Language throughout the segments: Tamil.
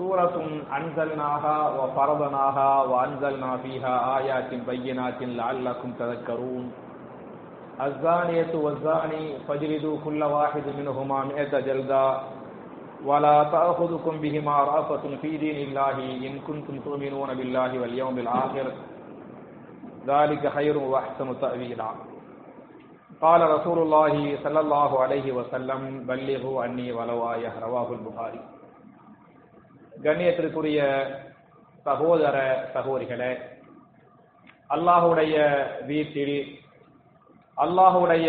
سورة أنزلناها وفرضناها وأنزلنا فيها آيات بينات لعلكم تذكرون. الزانية والزاني فاجلدوا كل واحد منهما مئة جلدة ولا تأخذكم بهما رأفة في دين الله إن كنتم تؤمنون بالله واليوم الآخر. ذلك خير وأحسن تأويلا. قال رسول الله صلى الله عليه وسلم بلغوا عني ولو آية. رواه البخاري. கண்ணியத்திற்குரிய சகோதர சகோதரிகளே அல்லாஹுடைய வீட்டில் அல்லாஹுடைய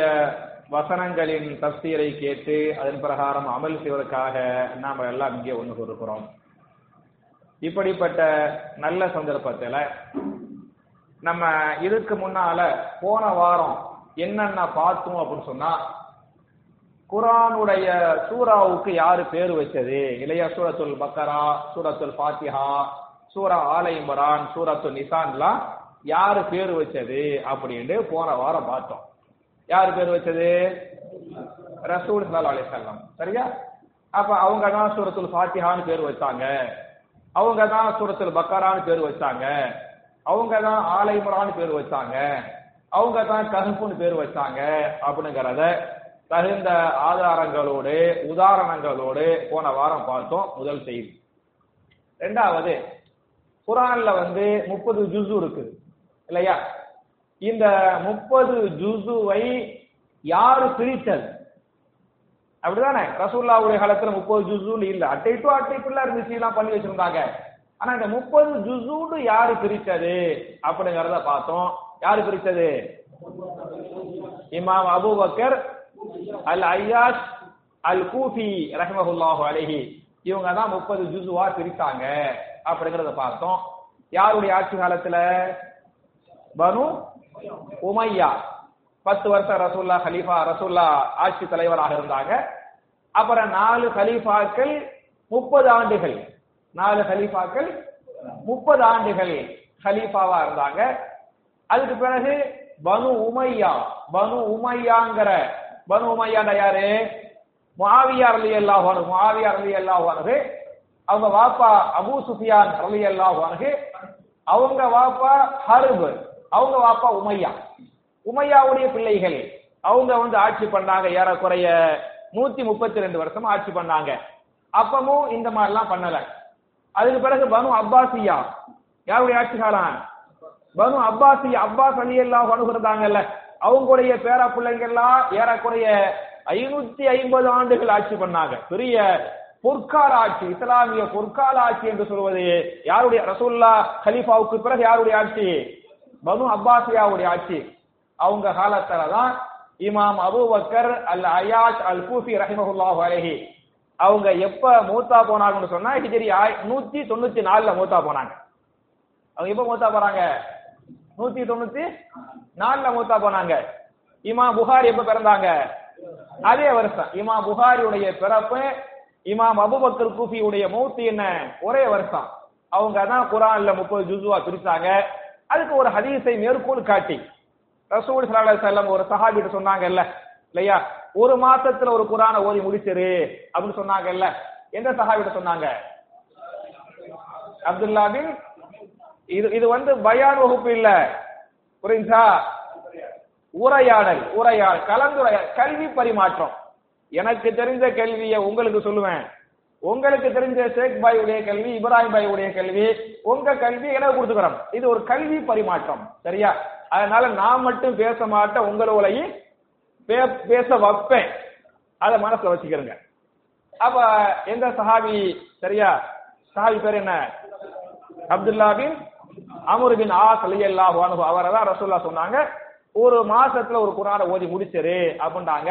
வசனங்களின் தப்சீரை கேட்டு அதன் பிரகாரம் அமல் செய்வதற்காக நாம் எல்லாம் இங்கே ஒன்று கொடுக்கிறோம் இப்படிப்பட்ட நல்ல சந்தர்ப்பத்தில் நம்ம இதுக்கு முன்னால போன வாரம் என்னென்ன பார்த்தோம் அப்படின்னு சொன்னா குரானுடைய சூராவுக்கு யாரு பேர் வச்சது? இல்லையா சூரத்துல் பக்கரா சூரத்துல் பாத்திஹா சூரா ஆலை இம்ரான் சூரத்துல் நிசான்லாம் யாரு பேர் வச்சது அப்படின்னு போன வாரம் பார்த்தோம். யாரு பேர் வச்சது? ரசூல் சல்லா அலிசல்லாம் சரியா? அப்ப அவங்க தான் சூரத்துல் ஃபாத்திஹான்னு பேர் வச்சாங்க. அவங்க தான் சூரத்துல் பக்கரான்னு பேர் வச்சாங்க. அவங்க தான் ஆலை பேர் வச்சாங்க. அவங்க தான் கருப்புன்னு பேர் வச்சாங்க அப்படிங்கிறத தகுந்த ஆதாரங்களோடு உதாரணங்களோடு போன வாரம் பார்த்தோம் முதல் செய்தி. ரெண்டாவது குரான்ல வந்து முப்பது ஜுசு இருக்கு இல்லையா? இந்த முப்பது ஜுசுவை யாரு பிரித்தல் அப்படிதானே? ரசூல்லாவுடைய காலத்துல முப்பது ஜுசுன்னு இல்ல. அட்டை டு அட்டைக்குள்ள இருந்துச்சு எல்லாம் பண்ணி வச்சிருந்தாங்க. ஆனா இந்த முப்பது ஜுசுன்னு யாரு பிரித்தது? அப்படிங்கறத பார்த்தோம். யாரு பிரித்தது? இமாம் அபுபக்கர் அல் ஐயாஷ் அல் கூஃபி ரஹமஹுல்லாஹு அலஹி இவங்க தான் முப்பது ஜுசுவா பிரித்தாங்க அப்படிங்கறத பார்த்தோம். யாருடைய ஆட்சி காலத்துல? பனு உமையா. பத்து வருஷம் ரசூல்லா ஹலீஃபா ரசூல்லா ஆட்சி தலைவராக இருந்தாங்க. அப்புறம் நாலு ஹலீஃபாக்கள் முப்பது ஆண்டுகள். நாலு ஹலீஃபாக்கள் முப்பது ஆண்டுகள் ஹலீஃபாவா இருந்தாங்க. அதுக்கு பிறகு பனு உமையா பனு உமையாங்கிற பனு உமையாண்ட யாரு? முஆவியா அலி அல்லாஹ் முஆவியா அலி அல்லாஹ் அவங்க வாப்பா அபு சுஃபியான் அலி அல்லாஹ் அவங்க வாப்பா ஹர்ப் அவங்க வாப்பா உமையா. உமையாவுடைய பிள்ளைகள் அவங்க வந்து ஆட்சி பண்ணாங்க ஏறக்குறைய நூத்தி முப்பத்தி ரெண்டு வருஷம் ஆட்சி பண்ணாங்க. அப்பமும் இந்த மாதிரிலாம் பண்ணல. அதுக்கு பிறகு பனு அப்பாசியா யாருடைய ஆட்சி காலம் பனு அப்பாசி அப்பாஸ் அலி அல்லாஹ் அணுகிறாங்கல்ல அவங்களுடைய பேரா பிள்ளைங்கள்லாம் ஏறக்குறைய ஐநூத்தி ஐம்பது ஆண்டுகள் ஆட்சி பண்ணாங்க. பெரிய பொற்கால ஆட்சி இஸ்லாமிய பொற்கால ஆட்சி என்று சொல்வது யாருடைய ரசூல்லா ஹலீஃபாவுக்கு பிறகு யாருடைய ஆட்சி? பனு அப்பாசியாவுடைய ஆட்சி. அவங்க காலத்துல தான் இமாம் அபுபக்கர் அல் அயாஷ் அல் கூஃபி ரஹிமஹுல்லாஹு அலஹி. அவங்க எப்ப மூத்தா போனாங்கன்னு சொன்னா ஹிஜரி நூத்தி தொண்ணூத்தி நாலுல மூத்தா போனாங்க. அவங்க எப்ப மூத்தா போறாங்க நூத்தி தொண்ணூத்தி நாலுல மூத்தா போனாங்க. இமா புகாரி எப்ப பிறந்தாங்க? அதே வருஷம். இமா புகாரியுடைய பிறப்பு இமாம் அபுபக்கர் கூஃபியுடைய மௌத்து என்ன? ஒரே வருஷம். அவங்க தான் குரான்ல முப்பது ஜுசுவா பிரிச்சாங்க. அதுக்கு ஒரு ஹதீஸை மேற்கோள் காட்டி. ரசூல் சலாஹ் செல்லம் ஒரு சஹாபிட்டு சொன்னாங்கல்ல இல்லையா? ஒரு மாசத்துல ஒரு குரானை ஓதி முடிச்சிரு அப்படின்னு சொன்னாங்கல்ல. எந்த சஹாபிட்ட சொன்னாங்க? அப்துல்லா பின் இது இது வந்து பயான் வகுப்பு இல்ல. புரியுதா? உரையாடல் உரையாடல் கலந்துரையாடல் கல்வி பரிமாற்றம். எனக்கு தெரிஞ்ச கேள்வியை உங்களுக்கு சொல்லுவேன். உங்களுக்கு தெரிஞ்ச ஷேக் உடைய கல்வி இப்ராஹிம் உடைய கல்வி உங்க கல்வி எனக்கு கொடுத்துக்கிறோம் இது ஒரு கல்வி பரிமாற்றம் சரியா? அதனால நான் மட்டும் பேச மாட்டேன் உங்களையும் பேச வைப்பேன். அத மனசுல வச்சுக்கிறேங்க. அப்ப எந்த சஹாபி சரியா? சஹாபி பேர் என்ன? அப்துல்லா பின் அமர் பின் ஆ சலியல்லாஹு அனுபவம் அவரை தான் ரசூல்லா சொன்னாங்க. ஒரு மாசத்துல ஒரு குரானை ஓதி முடிச்சிரு அப்படின்றாங்க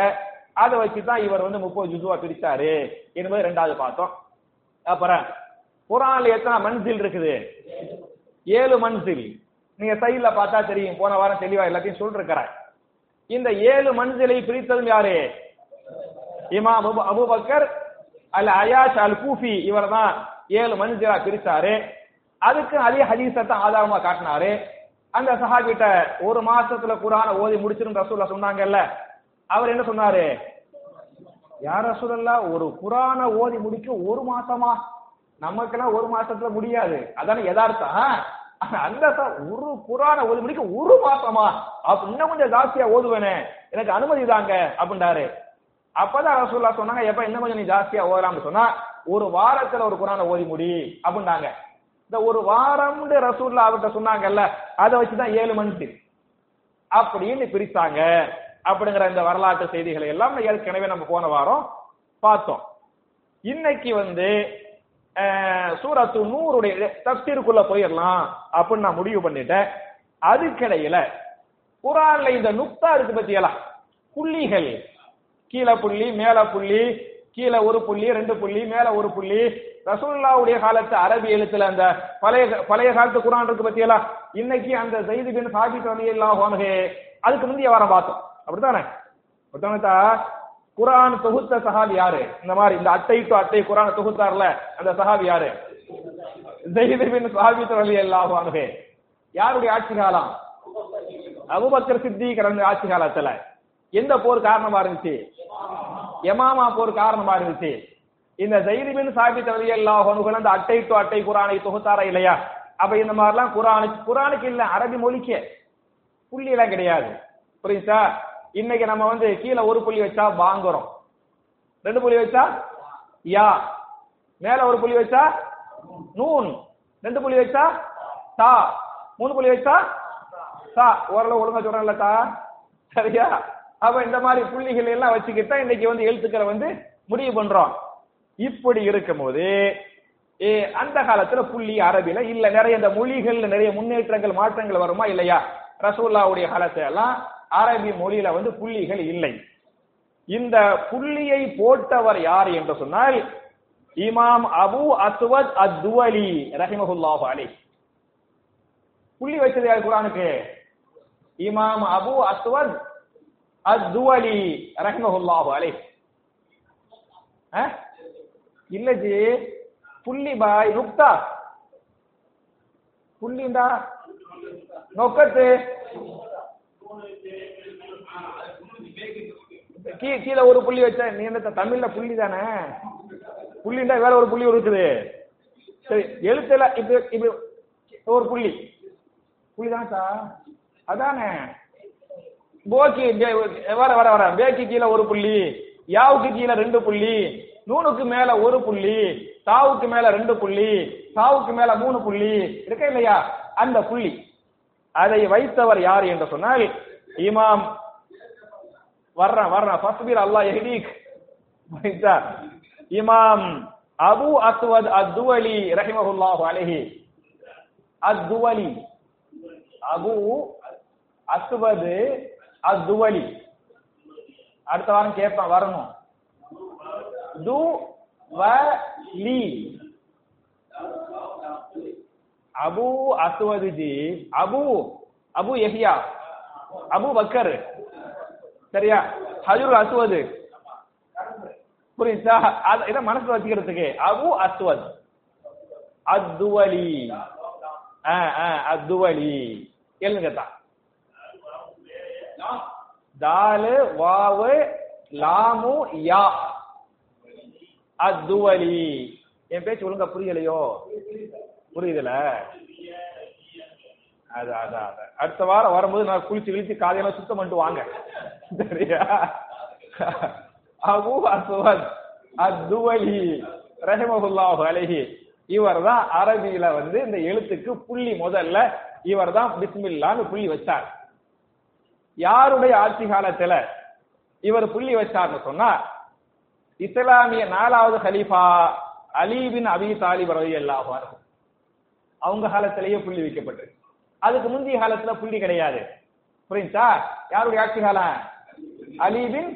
அதை வச்சு தான் இவர் வந்து முப்பது ஜுசுவா பிரிச்சாரு என்பது ரெண்டாவது பார்த்தோம். அப்புறம் குரான்ல எத்தனை மன்சில் இருக்குது? ஏழு மன்சில். நீங்க சைடுல பார்த்தா தெரியும். போன வாரம் தெளிவா எல்லாத்தையும் சொல்லிருக்கிறேன் இந்த ஏழு மன்சிலை பிரித்ததும் யாரு? இமாம் Abu Bakr Abu Bakr al Ayyash al Kufi இவர் தான் ஏழு மன்சிலா பிரிச்சாரு. அதுக்கு அதே ஹதீஸத்தை ஆதாரமா காட்டினாரு. அந்த சஹாபிட்ட ஒரு மாசத்துல குரான ஓதி முடிச்சிரும் ரசூல்லா சொன்னாங்கல்ல அவர் என்ன சொன்னாரு? யார் ரசூலல்லா ஒரு குரான ஓதி முடிக்க ஒரு மாசமா? நமக்கெல்லாம் ஒரு மாசத்துல முடியாது. அதானே யதார்த்தம். ஆ? அந்த ஒரு குரான ஓதி முடிக்க ஒரு மாசமா? அப்ப இன்னும் கொஞ்சம் ஜாஸ்தியா ஓதுவேனே எனக்கு அனுமதி தாங்க அப்படின்றாரு. அப்பதான் ரசூல்லா சொன்னாங்க எப்ப இன்னும் கொஞ்சம் நீ ஜாஸ்தியா ஓதலாம்னு சொன்னா ஒரு வாரத்துல ஒரு குரான ஓதி முடி அப்படின்னாங்க. இந்த ஒரு வாரம்னு ரசூல்லா அவர்கிட்ட சொன்னாங்கல்ல அதை வச்சுதான் ஏழு மணிக்கு அப்படின்னு பிரித்தாங்க அப்படிங்கிற இந்த வரலாற்று செய்திகளை எல்லாம் ஏற்கனவே நம்ம போன வாரம் பார்த்தோம். இன்னைக்கு வந்து சூரத்து நூறுடைய தப்சீருக்குள்ள போயிடலாம் அப்படின்னு நான் முடிவு பண்ணிட்டேன். அதுக்கிடையில குரான்ல இந்த நுக்தா இருக்கு பத்தியெல்லாம். புள்ளிகள். கீழே புள்ளி மேல புள்ளி கீழே ஒரு புள்ளி ரெண்டு புள்ளி மேல ஒரு புள்ளி ரசூல்லாவுடைய காலத்து அரபி எழுத்துல அந்த பழைய பழைய காலத்து குரான் இருக்கு பத்தியெல்லாம் இன்னைக்கு அந்த செய்தி பின் சாபித் ரலியல்லாஹு அன்ஹு அதுக்கு முந்தைய வாரம் பார்த்தோம். அப்படித்தானே? அப்படித்தானே குரான் தொகுத்த சஹாபி யாரு? இந்த மாதிரி இந்த அட்டை டு அட்டை குரான் தொகுத்தார்ல அந்த சஹாபி யாரு? ஜெயிது பின் சாபித் ரலியல்லாஹு அன்ஹு. யாருடைய ஆட்சி காலம்? அபுபக்கர் சித்திக் ஆட்சி காலத்துல. எந்த போர் காரணமா இருந்துச்சு? யமாமா போர் காரணமா இருந்துச்சு? இந்த ஜெயிரிபின் சாபித் அலி அல்லாஹ் அந்த அட்டை டு அட்டை குரானை தொகுத்தாரா இல்லையா? அப்ப இந்த மாதிரிலாம் குரானுக்கு குரானுக்கு இல்ல அரபி மொழிக்கு. புள்ளி எல்லாம் கிடையாது. புரியுதா? இன்னைக்கு நம்ம வந்து கீழே ஒரு புள்ளி வச்சா வாங்குறோம். ரெண்டு புள்ளி வச்சா? யா. மேல ஒரு புள்ளி வச்சா? நூன். ரெண்டு புள்ளி வச்சா? தா. மூணு புள்ளி வச்சா? தா. ஓரளவு ஒழுங்கா சொல்றேன்ல தா. சரியா? அப்ப இந்த மாதிரி புள்ளிகள் எல்லாம் வச்சுக்கிட்டா இன்னைக்கு வந்து எழுத்துக்களை வந்து முடிவு பண்றோம். இப்படி இருக்கும்போது ஏ, அந்த காலத்துல புள்ளி அரபில இல்ல நிறைய இந்த மொழிகள்ல நிறைய முன்னேற்றங்கள் மாற்றங்கள் வருமா இல்லையா? ரசூல்லாவுடைய காலத்துல எல்லாம் அரபி மொழியில வந்து புள்ளிகள் இல்லை. இந்த புள்ளியை போட்டவர் யார் என்று சொன்னால் இமாம் அபு அஸ்வத் அத்வலி ரஹிமஹுல்லாஹு அலி புள்ளி வச்சது யார் குரானுக்கு? இமாம் அபு அஸ்வத் அத்வலி ரஹிமஹுல்லாஹு அலி இல்ல ஜி புள்ளி பாய் நுக்தா. புள்ளிண்டா? நொக்கத்து. கீ கீழே ஒரு புள்ளி வச்ச நீ என்ன தமிழ்ல புள்ளி தானே? புள்ளிண்டா வேற ஒரு புள்ளி இருக்குது சரி எழுத்துல இப்ப இப்ப ஒரு புள்ளி. புள்ளி சார். அதானே. போக்கி வர வர வர. பேக்கு கீழே ஒரு புள்ளி. யாவுக்கு கீழே ரெண்டு புள்ளி? நூனுக்கு மேல ஒரு புள்ளி தாவுக்கு மேல ரெண்டு புள்ளி தாவுக்கு மேல மூணு புள்ளி இருக்க இல்லையா? அந்த புள்ளி. அதை வைத்தவர் யார் என்று சொன்னால் இமாம் வர்றான் வர்றேன் ஃபஸ்பீர் அல்லாஹ் யஹ்தீக் வைத்தா இமாம் அபு அஸ்வத் அத்துவலி ரஹிமஹுல்லாஹு அலைஹி. அத்துவலி. அபு அஸ்வது அத்துவலி. அடுத்த வாரம் கேட்பேன் வரணும். டு வ லி Abu Aswad G Abu Abu Yahya Abu Bakr சரியா? ஹஜுர் அஸ்வது புரியுதா? அது இதை மனசுல வச்சுக்கிறதுக்கு. அபு அஸ்வத் அத்துவலி ஆ ஆ அத்துவலி எழுதுங்க தான் தாலு வாவு லாமு யா. அத்துவலி. என் பேச்சு ஒழுங்கா புரியலையோ? புரியுதுல? அது அதான் அதான் அடுத்த வாரம் வரும்போது நான் குளிச்சு கிழிச்சு காலையெல்லாம் சுத்தம் பண்ணிட்டு வாங்க. சரியா? அபு அஸ்வத் அத்துவலி ரஹிமஹுல்லாஹு அலைஹி. இவர் தான் அரபியில வந்து இந்த எழுத்துக்கு புள்ளி முதல்ல இவர் தான் பிஸ்மில்லான்னு புள்ளி வச்சார். யாருடைய ஆட்சி காலத்துல இவர் புள்ளி வச்சார்னு சொன்னா இஸ்லாமிய நாலாவது ஹலீஃபா அலிபின் அபி தாலிப் ரலியல்லாஹு அன்ஹு. அவங்க காலத்திலேயே புள்ளி வைக்கப்பட்டது அதுக்கு முந்தைய காலத்துல புள்ளி கிடையாது. புரியுதா? யாருடைய ஆட்சி காலம்? அலிபின்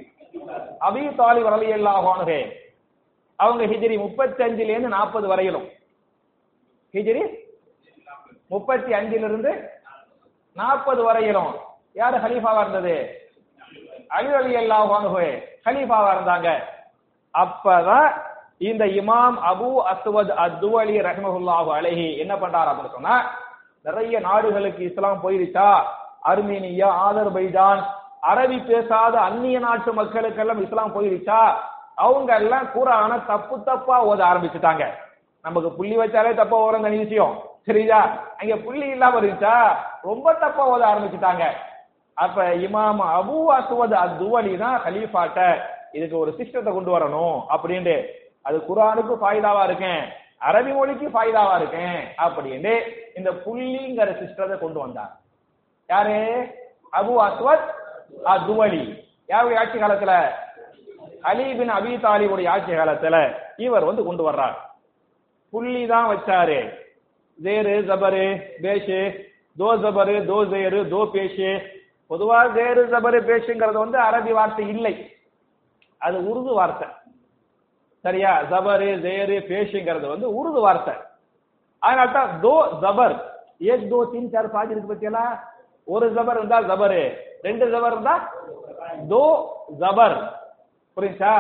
அபி தாலிப் ரலியல்லாஹு அன்ஹு. அவங்க ஹிஜரி முப்பத்தி அஞ்சுல இருந்து நாற்பது வரையிலும். ஹிஜிரி முப்பத்தி அஞ்சுல இருந்து நாற்பது வரையிலும். யாரு ஹலீஃபாவா இருந்தது? அலி அலி அல்லாஹ் ஹலீஃபாவா இருந்தாங்க. அப்பதான் இந்த இமாம் அபு அஸ்வத் அத்வலி ரஹமஹுல்லாஹு அலஹி என்ன பண்றாரு அப்படின்னு சொன்னா நிறைய நாடுகளுக்கு இஸ்லாம் போயிருச்சா? அர்மீனியா ஆதர்பைஜான் அரபி பேசாத அந்நிய நாட்டு மக்களுக்கெல்லாம் இஸ்லாம் போயிருச்சா? அவங்க எல்லாம் குரான தப்பு தப்பா ஓத ஆரம்பிச்சுட்டாங்க. நமக்கு புள்ளி வச்சாலே தப்பா ஓரம் தனி விஷயம். சரிதா அங்க புள்ளி இல்லாம இருந்துச்சா? ரொம்ப தப்பா ஓத ஆரம்பிச்சுட்டாங்க. அப்ப இமாம் அபு அஸ்வத் அத்துவலி தான் ஹலீஃபாட்ட இதுக்கு ஒரு சிஸ்டத்தை கொண்டு வரணும் அப்படின்ட்டு. அது குரானுக்கு ஃபாய்தாவா இருக்கேன் அரபி மொழிக்கு ஃபாய்தாவா இருக்கேன் அப்படின்ட்டு இந்த புள்ளிங்கிற சிஸ்டத்தை கொண்டு வந்தார். யாரு? அபு அஸ்வத் அத்துவலி யாருடைய ஆட்சி காலத்துல? அலிபின் அபி தாலிபுடைய ஆட்சி காலத்துல இவர் வந்து கொண்டு வர்றார். புள்ளி தான் வச்சாரு. ஜேரு ஜபரு பேஷு தோ ஜபரு தோ ஜேரு தோ பேஷு. பொதுவா ஜேரு ஜபரு பேஷுங்கிறது வந்து அரபி வார்த்தை இல்லை. அது உருது வார்த்தை. சரியா? ஜபரு ஜேரு பேஷுங்கிறது வந்து உருது வார்த்தை. அதனால தான் தோ ஜபர். ஏக் தோ தீன் சார் பாதி இருக்கு பத்தியலா? ஒரு ஜபர் இருந்தா ஜபரு. ரெண்டு ஜபர் இருந்தா தோ ஜபர். புரியுதா?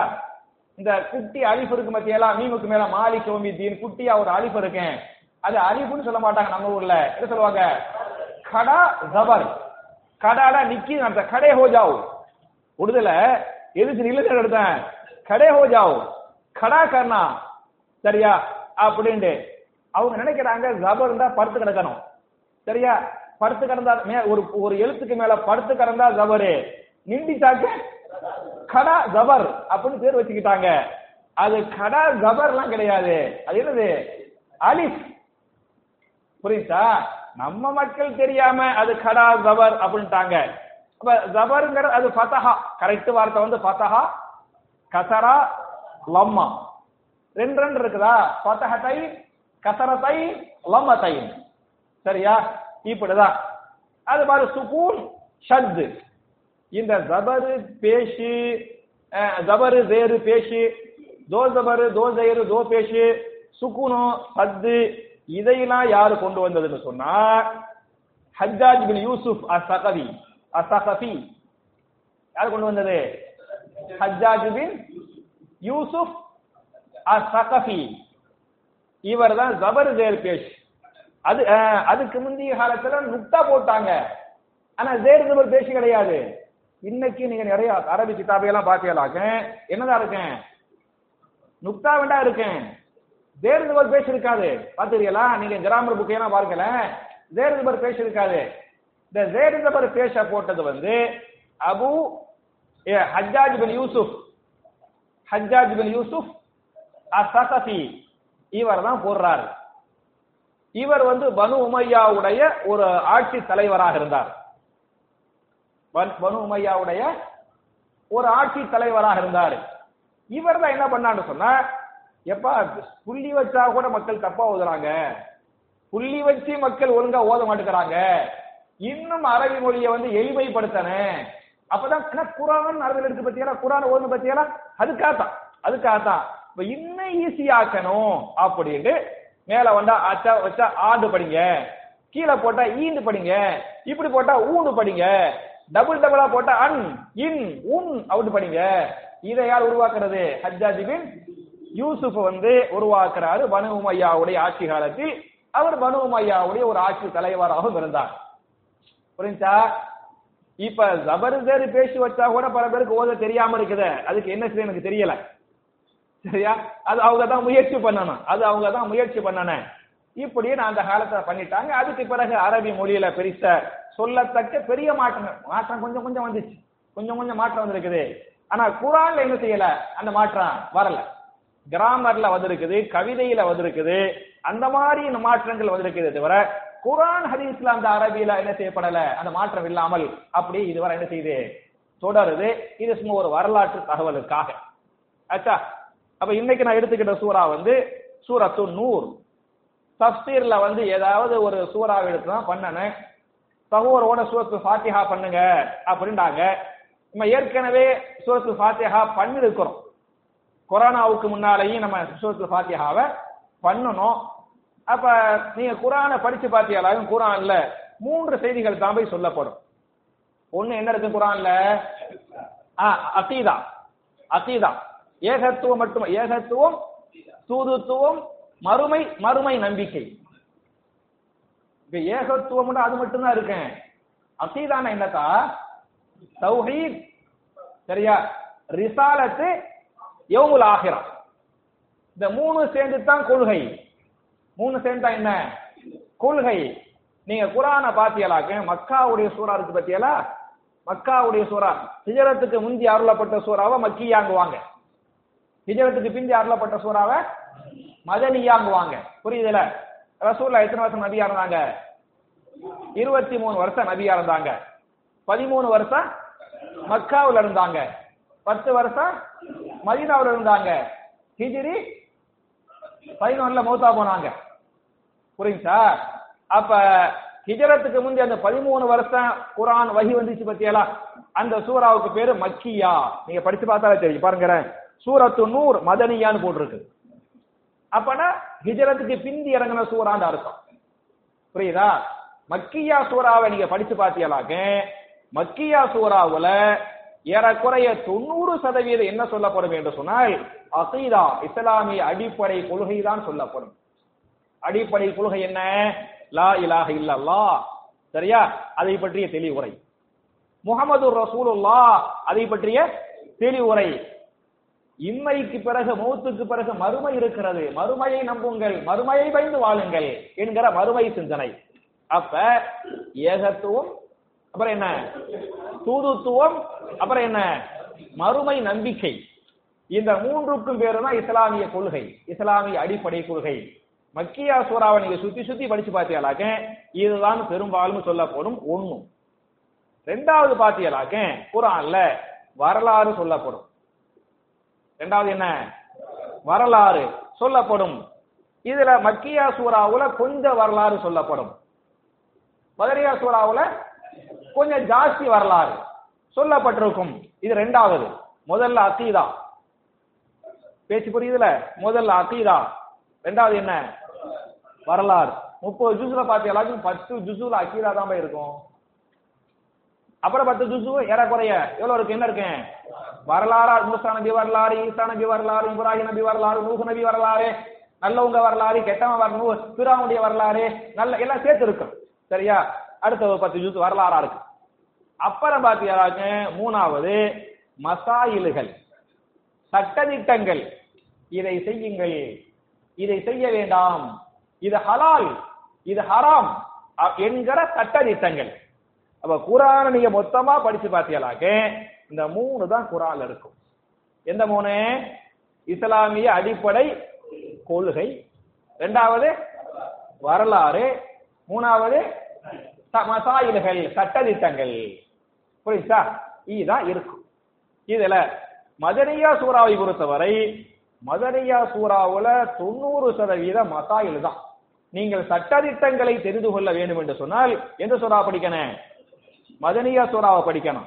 இந்த குட்டி அழிப்பு இருக்கு மத்தியெல்லாம் மீமுக்கு மேல மாலிக் யோமி தீன் குட்டியா ஒரு அழிப்பு இருக்கேன். அது அழிப்புன்னு சொல்ல மாட்டாங்க நம்ம ஊர்ல. என்ன சொல்லுவாங்க? கடா ஜபர். கடாடா நிக்கி அந்த கடை ஹோ ஜாவ் உடுதல எதுக்கு நில்லுங்க எடுத்தேன் கடை ஹோ ஜாவ். கடா கர்ணா. சரியா? அப்படின்ட்டு. அவங்க நினைக்கிறாங்க ஜபர் இருந்தா படுத்து கிடக்கணும். சரியா? படுத்து கிடந்தா மே- ஒரு ஒரு எழுத்துக்கு மேல படுத்து கிடந்தா ஜபரு. நிண்டிச்சாக்க கடா ஜபர் அப்படின்னு பேர் வச்சுக்கிட்டாங்க. அது கடா ஜபர்லாம் கிடையாது. அது என்னது? அலிஃப். புரியுதா? நம்ம மக்கள் தெரியாம அது கடா ஜபர் அப்படின்ட்டாங்க. அப்ப ஜபருங்கிறது அது ஃபதஹா. கரெக்ட் வார்த்தை வந்து ஃபதஹா கசரா லம்மா. ரெண்டு ரெண்டு இருக்குதா? ஃபதஹத்தை கசரத்தை லம்மத்தை சரியா? இப்படிதான். அது மாதிரி சுகூன் ஷத்து இந்த ஜபரு பேஷு ஜபரு வேறு பேஷு தோ ஜபரு தோ ஜெயரு தோ பேஷு சுகுனு சத்து இதையெல்லாம் யாரு கொண்டு வந்ததுன்னு சொன்னா ஹஜ்ஜாஜ் பின் யூசுப் அசகவி. அசஹபி. யார் கொண்டு வந்தது? ஹஜ்ஜாஜ் பின் யூசுப் அசகஃபி இவர் தான் ஜபர் ஜேர் பேஷ் அது அதுக்கு முந்தைய காலத்துல நுக்தா போட்டாங்க. ஆனா ஜேர் ஜபர் பேஷ் கிடையாது. இன்னைக்கு நீங்க நிறைய அரபி கிதாபையெல்லாம் பாத்தியலாக்க என்னதான் இருக்கேன்? நுக்தா வேண்டா இருக்கேன். ஜேர் ஜபர் பேஷ் இருக்காது. பாத்துறீங்களா நீங்க கிராமர் புக்கையெல்லாம் பாருங்கள ஜேர் ஜபர் பேஷ் இருக்காது. இந்த ஜேர் ஜபர் பேஷ போட்டது வந்து அபு ஏ, ஹஜ்ஜாஜ் பின் யூசுப் ஹஜ்ஜாஜ் பின் யூசுப் அசகஃபி இவர் தான் போடுறார். இவர் வந்து பனு உமையாவுடைய ஒரு ஆட்சி தலைவராக இருந்தார். பனு உமையாவுடைய ஒரு ஆட்சி தலைவராக இருந்தார். இவர் தான் என்ன பண்ணான்னு சொன்னா எப்பா புள்ளி வச்சா கூட மக்கள் தப்பா ஓதுறாங்க. புள்ளி வச்சு மக்கள் ஒழுங்கா ஓத மாட்டேங்கிறாங்க. இன்னும் அரபி மொழியை வந்து எளிமைப்படுத்தணும் அப்பதான் என்ன குரான் அரபில் இருக்கு பத்தியெல்லாம் குரான் ஓதுன பத்தியெல்லாம் அதுக்காகத்தான். அதுக்காகத்தான். இப்ப இன்னும் ஈஸியாக்கணும் அப்படின்னு மேல வந்தா அச்சா வச்சா ஆண்டு படிங்க. கீழே போட்டா ஈண்டு படிங்க. இப்படி போட்டா ஊண்டு படிங்க. டபுள் டபுளா போட்டா அன் இன் உன் அவுட் படிங்க. இதை யார் உருவாக்குறது? ஹஜ்ஜாஜி பின் யூசுப் வந்து உருவாக்குறாரு பனு உமையாவுடைய ஆட்சி காலத்தில். அவர் பனு உமையாவுடைய ஒரு ஆட்சி தலைவராகவும் இருந்தார். புரிஞ்சா? இப்ப ஜபர்தர் பேசி வச்சா கூட பல பேருக்கு ஓத தெரியாம இருக்குது. அதுக்கு என்ன செய்ய எனக்கு தெரியல. சரியா? அது அவங்க தான் முயற்சி பண்ணணும். அது அவங்க தான் முயற்சி பண்ணணும். இப்படியே நான் அந்த காலத்துல பண்ணிட்டாங்க. அதுக்கு பிறகு அரபி மொழியில பெருச சொல்லத்தக்க பெரிய மாற்றங்கள். மாற்றம் கொஞ்சம் கொஞ்சம் வந்துச்சு. கொஞ்சம் கொஞ்சம் மாற்றம் வந்திருக்குது. ஆனா குரான்ல என்ன செய்யல? அந்த மாற்றம் வரல. கிராமர்ல வந்திருக்குது கவிதையில வந்திருக்குது. அந்த மாதிரி மாற்றங்கள் வந்திருக்குது தவிர குரான் ஹதீஸ்ல அந்த அரபியில என்ன செய்யப்படல? அந்த மாற்றம் இல்லாமல் அப்படி இதுவரை என்ன செய்யுது தொடருது. இது சும்மா ஒரு வரலாற்று தகவலுக்காக. ஆச்சா அப்ப இன்னைக்கு நான் எடுத்துக்கிட்ட சூறா வந்து சூரத்து நூர். தப்சீர்ல வந்து ஏதாவது ஒரு சூறாவை எடுத்து தான் பண்ணணும் சகோரோட சூரத்து ஃபாத்திஹா பண்ணுங்க அப்படின்றாங்க. நம்ம ஏற்கனவே சூரத்து ஃபாத்திஹா பண்ணிருக்கிறோம். கொரோனாவுக்கு முன்னாலேயும் நம்ம சூரத்து ஃபாத்திஹாவை பண்ணணும். அப்ப நீங்க குரானை படிச்சு பாத்தியாலும் குரான்ல மூன்று செய்திகள் தான் போய் சொல்லப்படும். ஒண்ணு என்ன இருக்கு குரான்ல? ஆ, அசீதா ஏகத்துவம் மட்டும் ஏகத்துவம் தூதுத்துவம் மறுமை மறுமை நம்பிக்கை. இப்ப ஏகத்துவம் அது மட்டும்தான் இருக்கேன் அசீதான என்னக்கா? தௌஹீத். சரியா? ரிசாலத்து யௌமுல் ஆஹிரா இந்த மூணு சேர்ந்து தான் கொள்கை. மூணு சேர்ந்தா என்ன? கொள்கை. நீங்க குரானை பாத்தியலாக்க மக்காவுடைய சூறா இருக்கு பாத்தியலா? மக்காவுடைய சூறா. ஹிஜரத்துக்கு முந்தி அருளப்பட்ட சூறாவை மக்கியாங்குவாங்க. ஹிஜரத்துக்கு பிந்தி அருளப்பட்ட சூறாவை மதனியாங்குவாங்க. புரியுதுல? ரசூல்லா எத்தனை வருஷம் நபியா இருந்தாங்க? இருபத்தி மூணு வருஷம் நபியா இருந்தாங்க. பதிமூணு வருஷம் மக்காவில் இருந்தாங்க. பத்து வருஷம் மதினாவில் இருந்தாங்க. ஹிஜிரி பதினொன்னுல மௌத்தா போனாங்க. புரியுதா அப்ப ஹிஜரத்துக்கு முந்தி அந்த பதிமூணு வருஷம் குரான் வகி வந்துச்சு பத்தியலா? அந்த சூறாவுக்கு பேரு மக்கியா. நீங்க படிச்சு பார்த்தாலே தெரியும். பாருங்க சூரத்து நூர் மதனியான்னு போட்டிருக்கு. அப்பனா ஹிஜரத்துக்கு பிந்தி இறங்கின சூறான்னு அர்த்தம். புரியுதா? மக்கியா சூறாவை நீங்க படிச்சு பாத்தியலாக்க மக்கியா சூறாவுல ஏறக்குறைய தொண்ணூறு சதவீதம் என்ன சொல்லப்படும் என்று சொன்னால் அசீதா இஸ்லாமிய அடிப்படை கொள்கை தான் சொல்லப்படும். அடிப்படை கொள்கை என்ன? லா இலாஹ இல்லல்லா சரியா? அதை பற்றிய தெளிவுரை. முகமது ரசூலுல்லா அதை பற்றிய தெளிவுரை. இம்மைக்கு பிறகு மௌத்துக்கு பிறகு மறுமை இருக்கிறது. மறுமையை நம்புங்கள். மறுமையை பயந்து வாழுங்கள் என்கிற மறுமை சிந்தனை. அப்ப ஏகத்துவம் அப்புறம் என்ன? தூதுத்துவம் அப்புறம் என்ன? மறுமை நம்பிக்கை. இந்த மூன்றுக்கும் பேரு தான் இஸ்லாமிய கொள்கை இஸ்லாமிய அடிப்படை கொள்கை. மக்கியா சூறாவை நீங்க சுத்தி சுத்தி படிச்சு பார்த்தீங்களாக்க இதுதான் பெரும்பாலும் சொல்லப்படும் ஒண்ணும் ரெண்டாவது பாத்தீங்களாக்க குரான்ல வரலாறு சொல்லப்படும். ரெண்டாவது என்ன? வரலாறு சொல்லப்படும். இதுல மக்கியா சூறாவுல கொஞ்சம் வரலாறு சொல்லப்படும். மதுரையா சூறாவுல கொஞ்சம் ஜாஸ்தி வரலாறு சொல்லப்பட்டிருக்கும். இது ரெண்டாவது. முதல்ல அத்தீதா பேச்சு புரியுதுல? முதல்ல அத்தீதா ரெண்டாவது என்ன? வரலாறு. முப்பது ஜூஸ்ல பாத்தீங்க பத்து ஜூஸ்ல அக்கீதா தான் இருக்கும். அப்புறம் பத்து ஜூசு ஏறக்குறைய எவ்வளவு இருக்கு? என்ன இருக்கு? வரலாறா மூசா நபி வரலாறு ஈசா நபி வரலாறு இப்ராஹிம் நபி வரலாறு நூசு நபி வரலாறு நல்லவங்க வரலாறு கெட்டவன் வரணும் பிராவுடைய வரலாறு நல்ல எல்லாம் சேர்த்து இருக்கும் சரியா? அடுத்த ஒரு பத்து ஜூஸ் வரலாறா இருக்கு. அப்புறம் பாத்தீங்கன்னாக்க மூணாவது மசாயில்கள் சட்டதிட்டங்கள். இதை செய்யுங்கள். இதை செய்ய வேண்டாம். இது ஹலால் இது ஹராம் அ- என்கிற சட்டதிட்டங்கள். அப்ப குரான நீங்க மொத்தமா படிச்சு பார்த்தீங்களாக்க இந்த மூணு தான் குரான் இருக்கும். எந்த மூணு? இஸ்லாமிய அடிப்படை கொள்கை. ரெண்டாவது வரலாறு. மூணாவது மசாயில்கள் சட்டதிட்டங்கள். புரியுதா? இதுதான் இருக்கும். இதுல மதனியா சூறாவை பொறுத்தவரை மதனியா சூறாவுல தொண்ணூறு சதவீத மசாயில் தான். நீங்கள் சட்டதிட்டங்களை தெரிந்து கொள்ள வேண்டும் என்று சொன்னால் எந்த சூறா படிக்கணும்? மதனியா சூறாவை படிக்கணும்.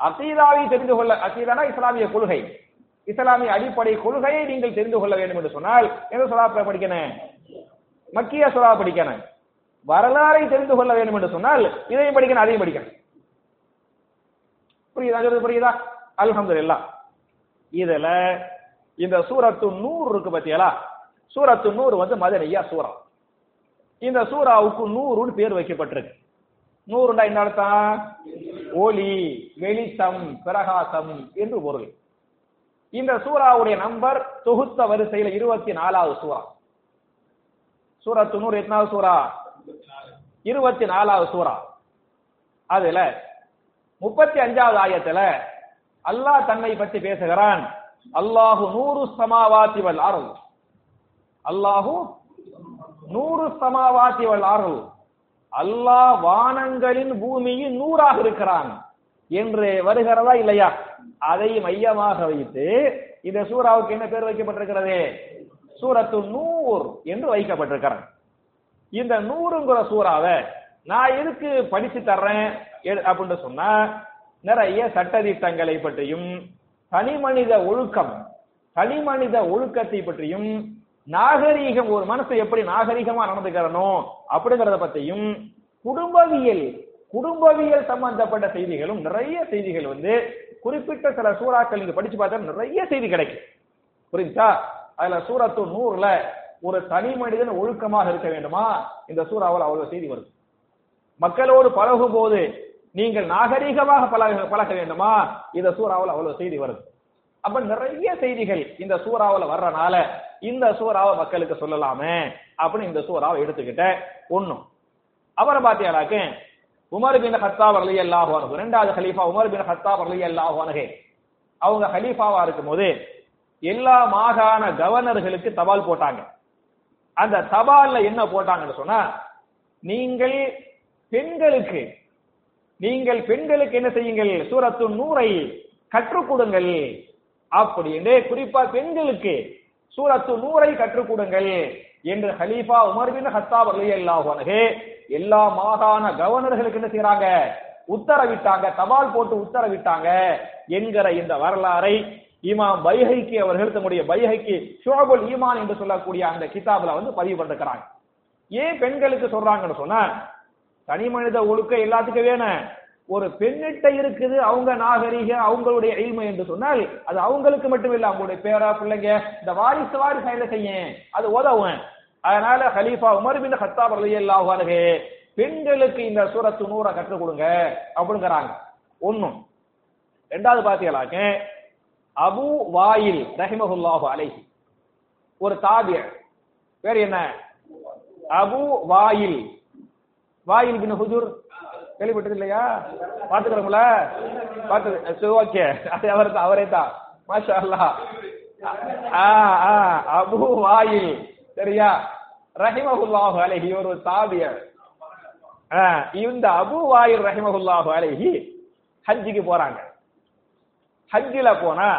அசீதாவை தெரிந்து கொள்ள அசீதானா இஸ்லாமிய கொள்கை? இஸ்லாமிய அடிப்படை கொள்கையை நீங்கள் தெரிந்து கொள்ள வேண்டும் என்று சொன்னால் எந்த சூறா படிக்கணும்? மக்கிய சூறா படிக்கணும். வரலாறை தெரிந்து கொள்ள வேண்டும் என்று சொன்னால் இதையும் படிக்கணும் அதையும் படிக்கணும். புரியுதா? சொல்றது புரியுதா? அல்ஹம்துலில்லாஹ் இதுல இந்த சூரத்து நூறு இருக்கு பத்தியலா சூரத்து நூறு வந்து மதனியா சூரா இந்த சூறாவுக்கு நூறுன்னு பேர் வைக்கப்பட்டிருக்கு. நூறுண்டா என்ன அர்த்தம்? ஒளி வெளிச்சம் பிரகாசம் என்று பொருள். இந்த சூறாவுடைய நம்பர் தொகுத்த வரிசையில இருபத்தி நாலாவது சூறா. சூரத்து நூறு எத்தனாவது சூறா? இருபத்தி நாலாவது சூறா. அதுல முப்பத்தி அஞ்சாவது ஆயத்துல அல்லாஹ் தன்னை பற்றி பேசுகிறான். அல்லாஹு நூறு சமாவாத்தி வல் அருள் அல்லாஹு நூறு சமாவாத்தி வல் அருள் அல்லாஹ் வானங்களின் பூமியில் நூறாக இருக்கிறான். என்று வருகிறதா இல்லையா? அதை மையமாக வைத்து இந்த சூறாவுக்கு என்ன பேர் வைக்கப்பட்டிருக்கிறது? சூரத்து நூர் என்று வைக்கப்பட்டிருக்கிறான் இந்த நூறுங்கிற சூறாவை நான் எதுக்கு படிச்சு தர்றேன்? அப்படின்னு சொன்னா நிறைய சட்டதிட்டங்களை பற்றியும் தனி மனித ஒழுக்கம் தனி மனித ஒழுக்கத்தை பற்றியும் நாகரீகம் ஒரு மனசு எப்படி நாகரீகமா நடந்துக்கிறனும் அப்படிங்கறத பத்தியும் குடும்பவியல் குடும்பவியல் சம்பந்தப்பட்ட செய்திகளும் நிறைய செய்திகள் வந்து குறிப்பிட்ட சில சூறாக்கள் நீங்க படிச்சு பார்த்தா நிறைய செய்தி கிடைக்கும். புரியுதா அதுல சூரத்து நூறுல ஒரு தனி மனிதன் ஒழுக்கமாக இருக்க வேண்டுமா? இந்த சூறாவில் அவ்வளவு செய்தி வருது. மக்களோடு பழகும் போது நீங்கள் நாகரீகமாக பழக பழக வேண்டுமா? இந்த சூறாவில் அவ்வளவு செய்தி வருது. அப்ப நிறைய செய்திகள் இந்த சூறாவில் வர்றனால இந்த சூறாவை மக்களுக்கு சொல்லலாமே அப்படின்னு இந்த சூறாவை எடுத்துக்கிட்ட. ஒண்ணும் அவரை பாத்தியாடாக்க உமர் பின் ஹத்தாப் அலி அல்லாஹ் ரெண்டாவது ஹலீஃபா உமர் பின் ஹத்தாப் அலி அல்லாஹ் அவங்க ஹலீஃபாவா இருக்கும்போது எல்லா மாகாண கவர்னர்களுக்கு தபால் போட்டாங்க. அந்த தபால்ல என்ன போட்டாங்கன்னு சொன்னா நீங்கள் பெண்களுக்கு நீங்கள் பெண்களுக்கு என்ன செய்யுங்கள்? சூரத்து நூறை கற்றுக் கொடுங்கள் அப்படின்னு குறிப்பா பெண்களுக்கு சூரத்து நூறை கற்றுக் கொடுங்கள் என்று ஹலீஃபா உமர் பின் ஹத்தாப் ரலியல்லாஹு எல்லா மாகாண கவர்னர்களுக்கு என்ன செய்யறாங்க உத்தரவிட்டாங்க தபால் போட்டு உத்தரவிட்டாங்க என்கிற இந்த வரலாறை இமாம் பைஹைக்கு அவர்கள் தம்முடைய பைஹைக்கு ஷோபுல் ஈமான் என்று சொல்லக்கூடிய அந்த கிதாபில் வந்து பதிவு பண்ணிருக்கிறாங்க ஏன் பெண்களுக்கு சொல்றாங்கன்னு சொன்ன தனி மனித ஒழுக்க எல்லாத்துக்கும் வேணும் ஒரு பெண்ணிட்ட இருக்குது அவங்க நாகரீக அவங்களுடைய எய்மை என்று சொன்னால் அது அவங்களுக்கு மட்டும் இல்ல அவங்களுடைய பேரா பிள்ளைங்க இந்த வாரிசு வாரிசு என்ன செய்யும்? அது உதவும். அதனால ஹலீஃபா உமர் பின் ஹத்தாப் ரலியல்லாஹு பெண்களுக்கு இந்த சூரத்து நூறை கற்றுக் கொடுங்க அப்படிங்கிறாங்க. ஒன்னும் ரெண்டாவது பாத்தீங்களாக்க அபு வாயில் ரஹிமஹுல்லாஹு அலைஹி. ஒரு தாபிய பேர் என்ன? அபு வாயில். வாயில் பின் ஹுஜூர். கேள்விப்பட்டது இல்லையா? பாத்துக்கிறோம்ல பாத்து ஓகே. அது அவர் தான் அவரே தான். மாஷா அல்லா ஆ ஆ அபு வாயில். சரியா? ரஹிமஹுல்லாஹு அலைஹி ஒரு தாபியர் ஆ, இந்த அபு வாயில் ரஹிமஹுல்லாஹு அலைஹி ஹஜ்ஜிக்கு போறாங்க. ஹஜ்ஜில போனா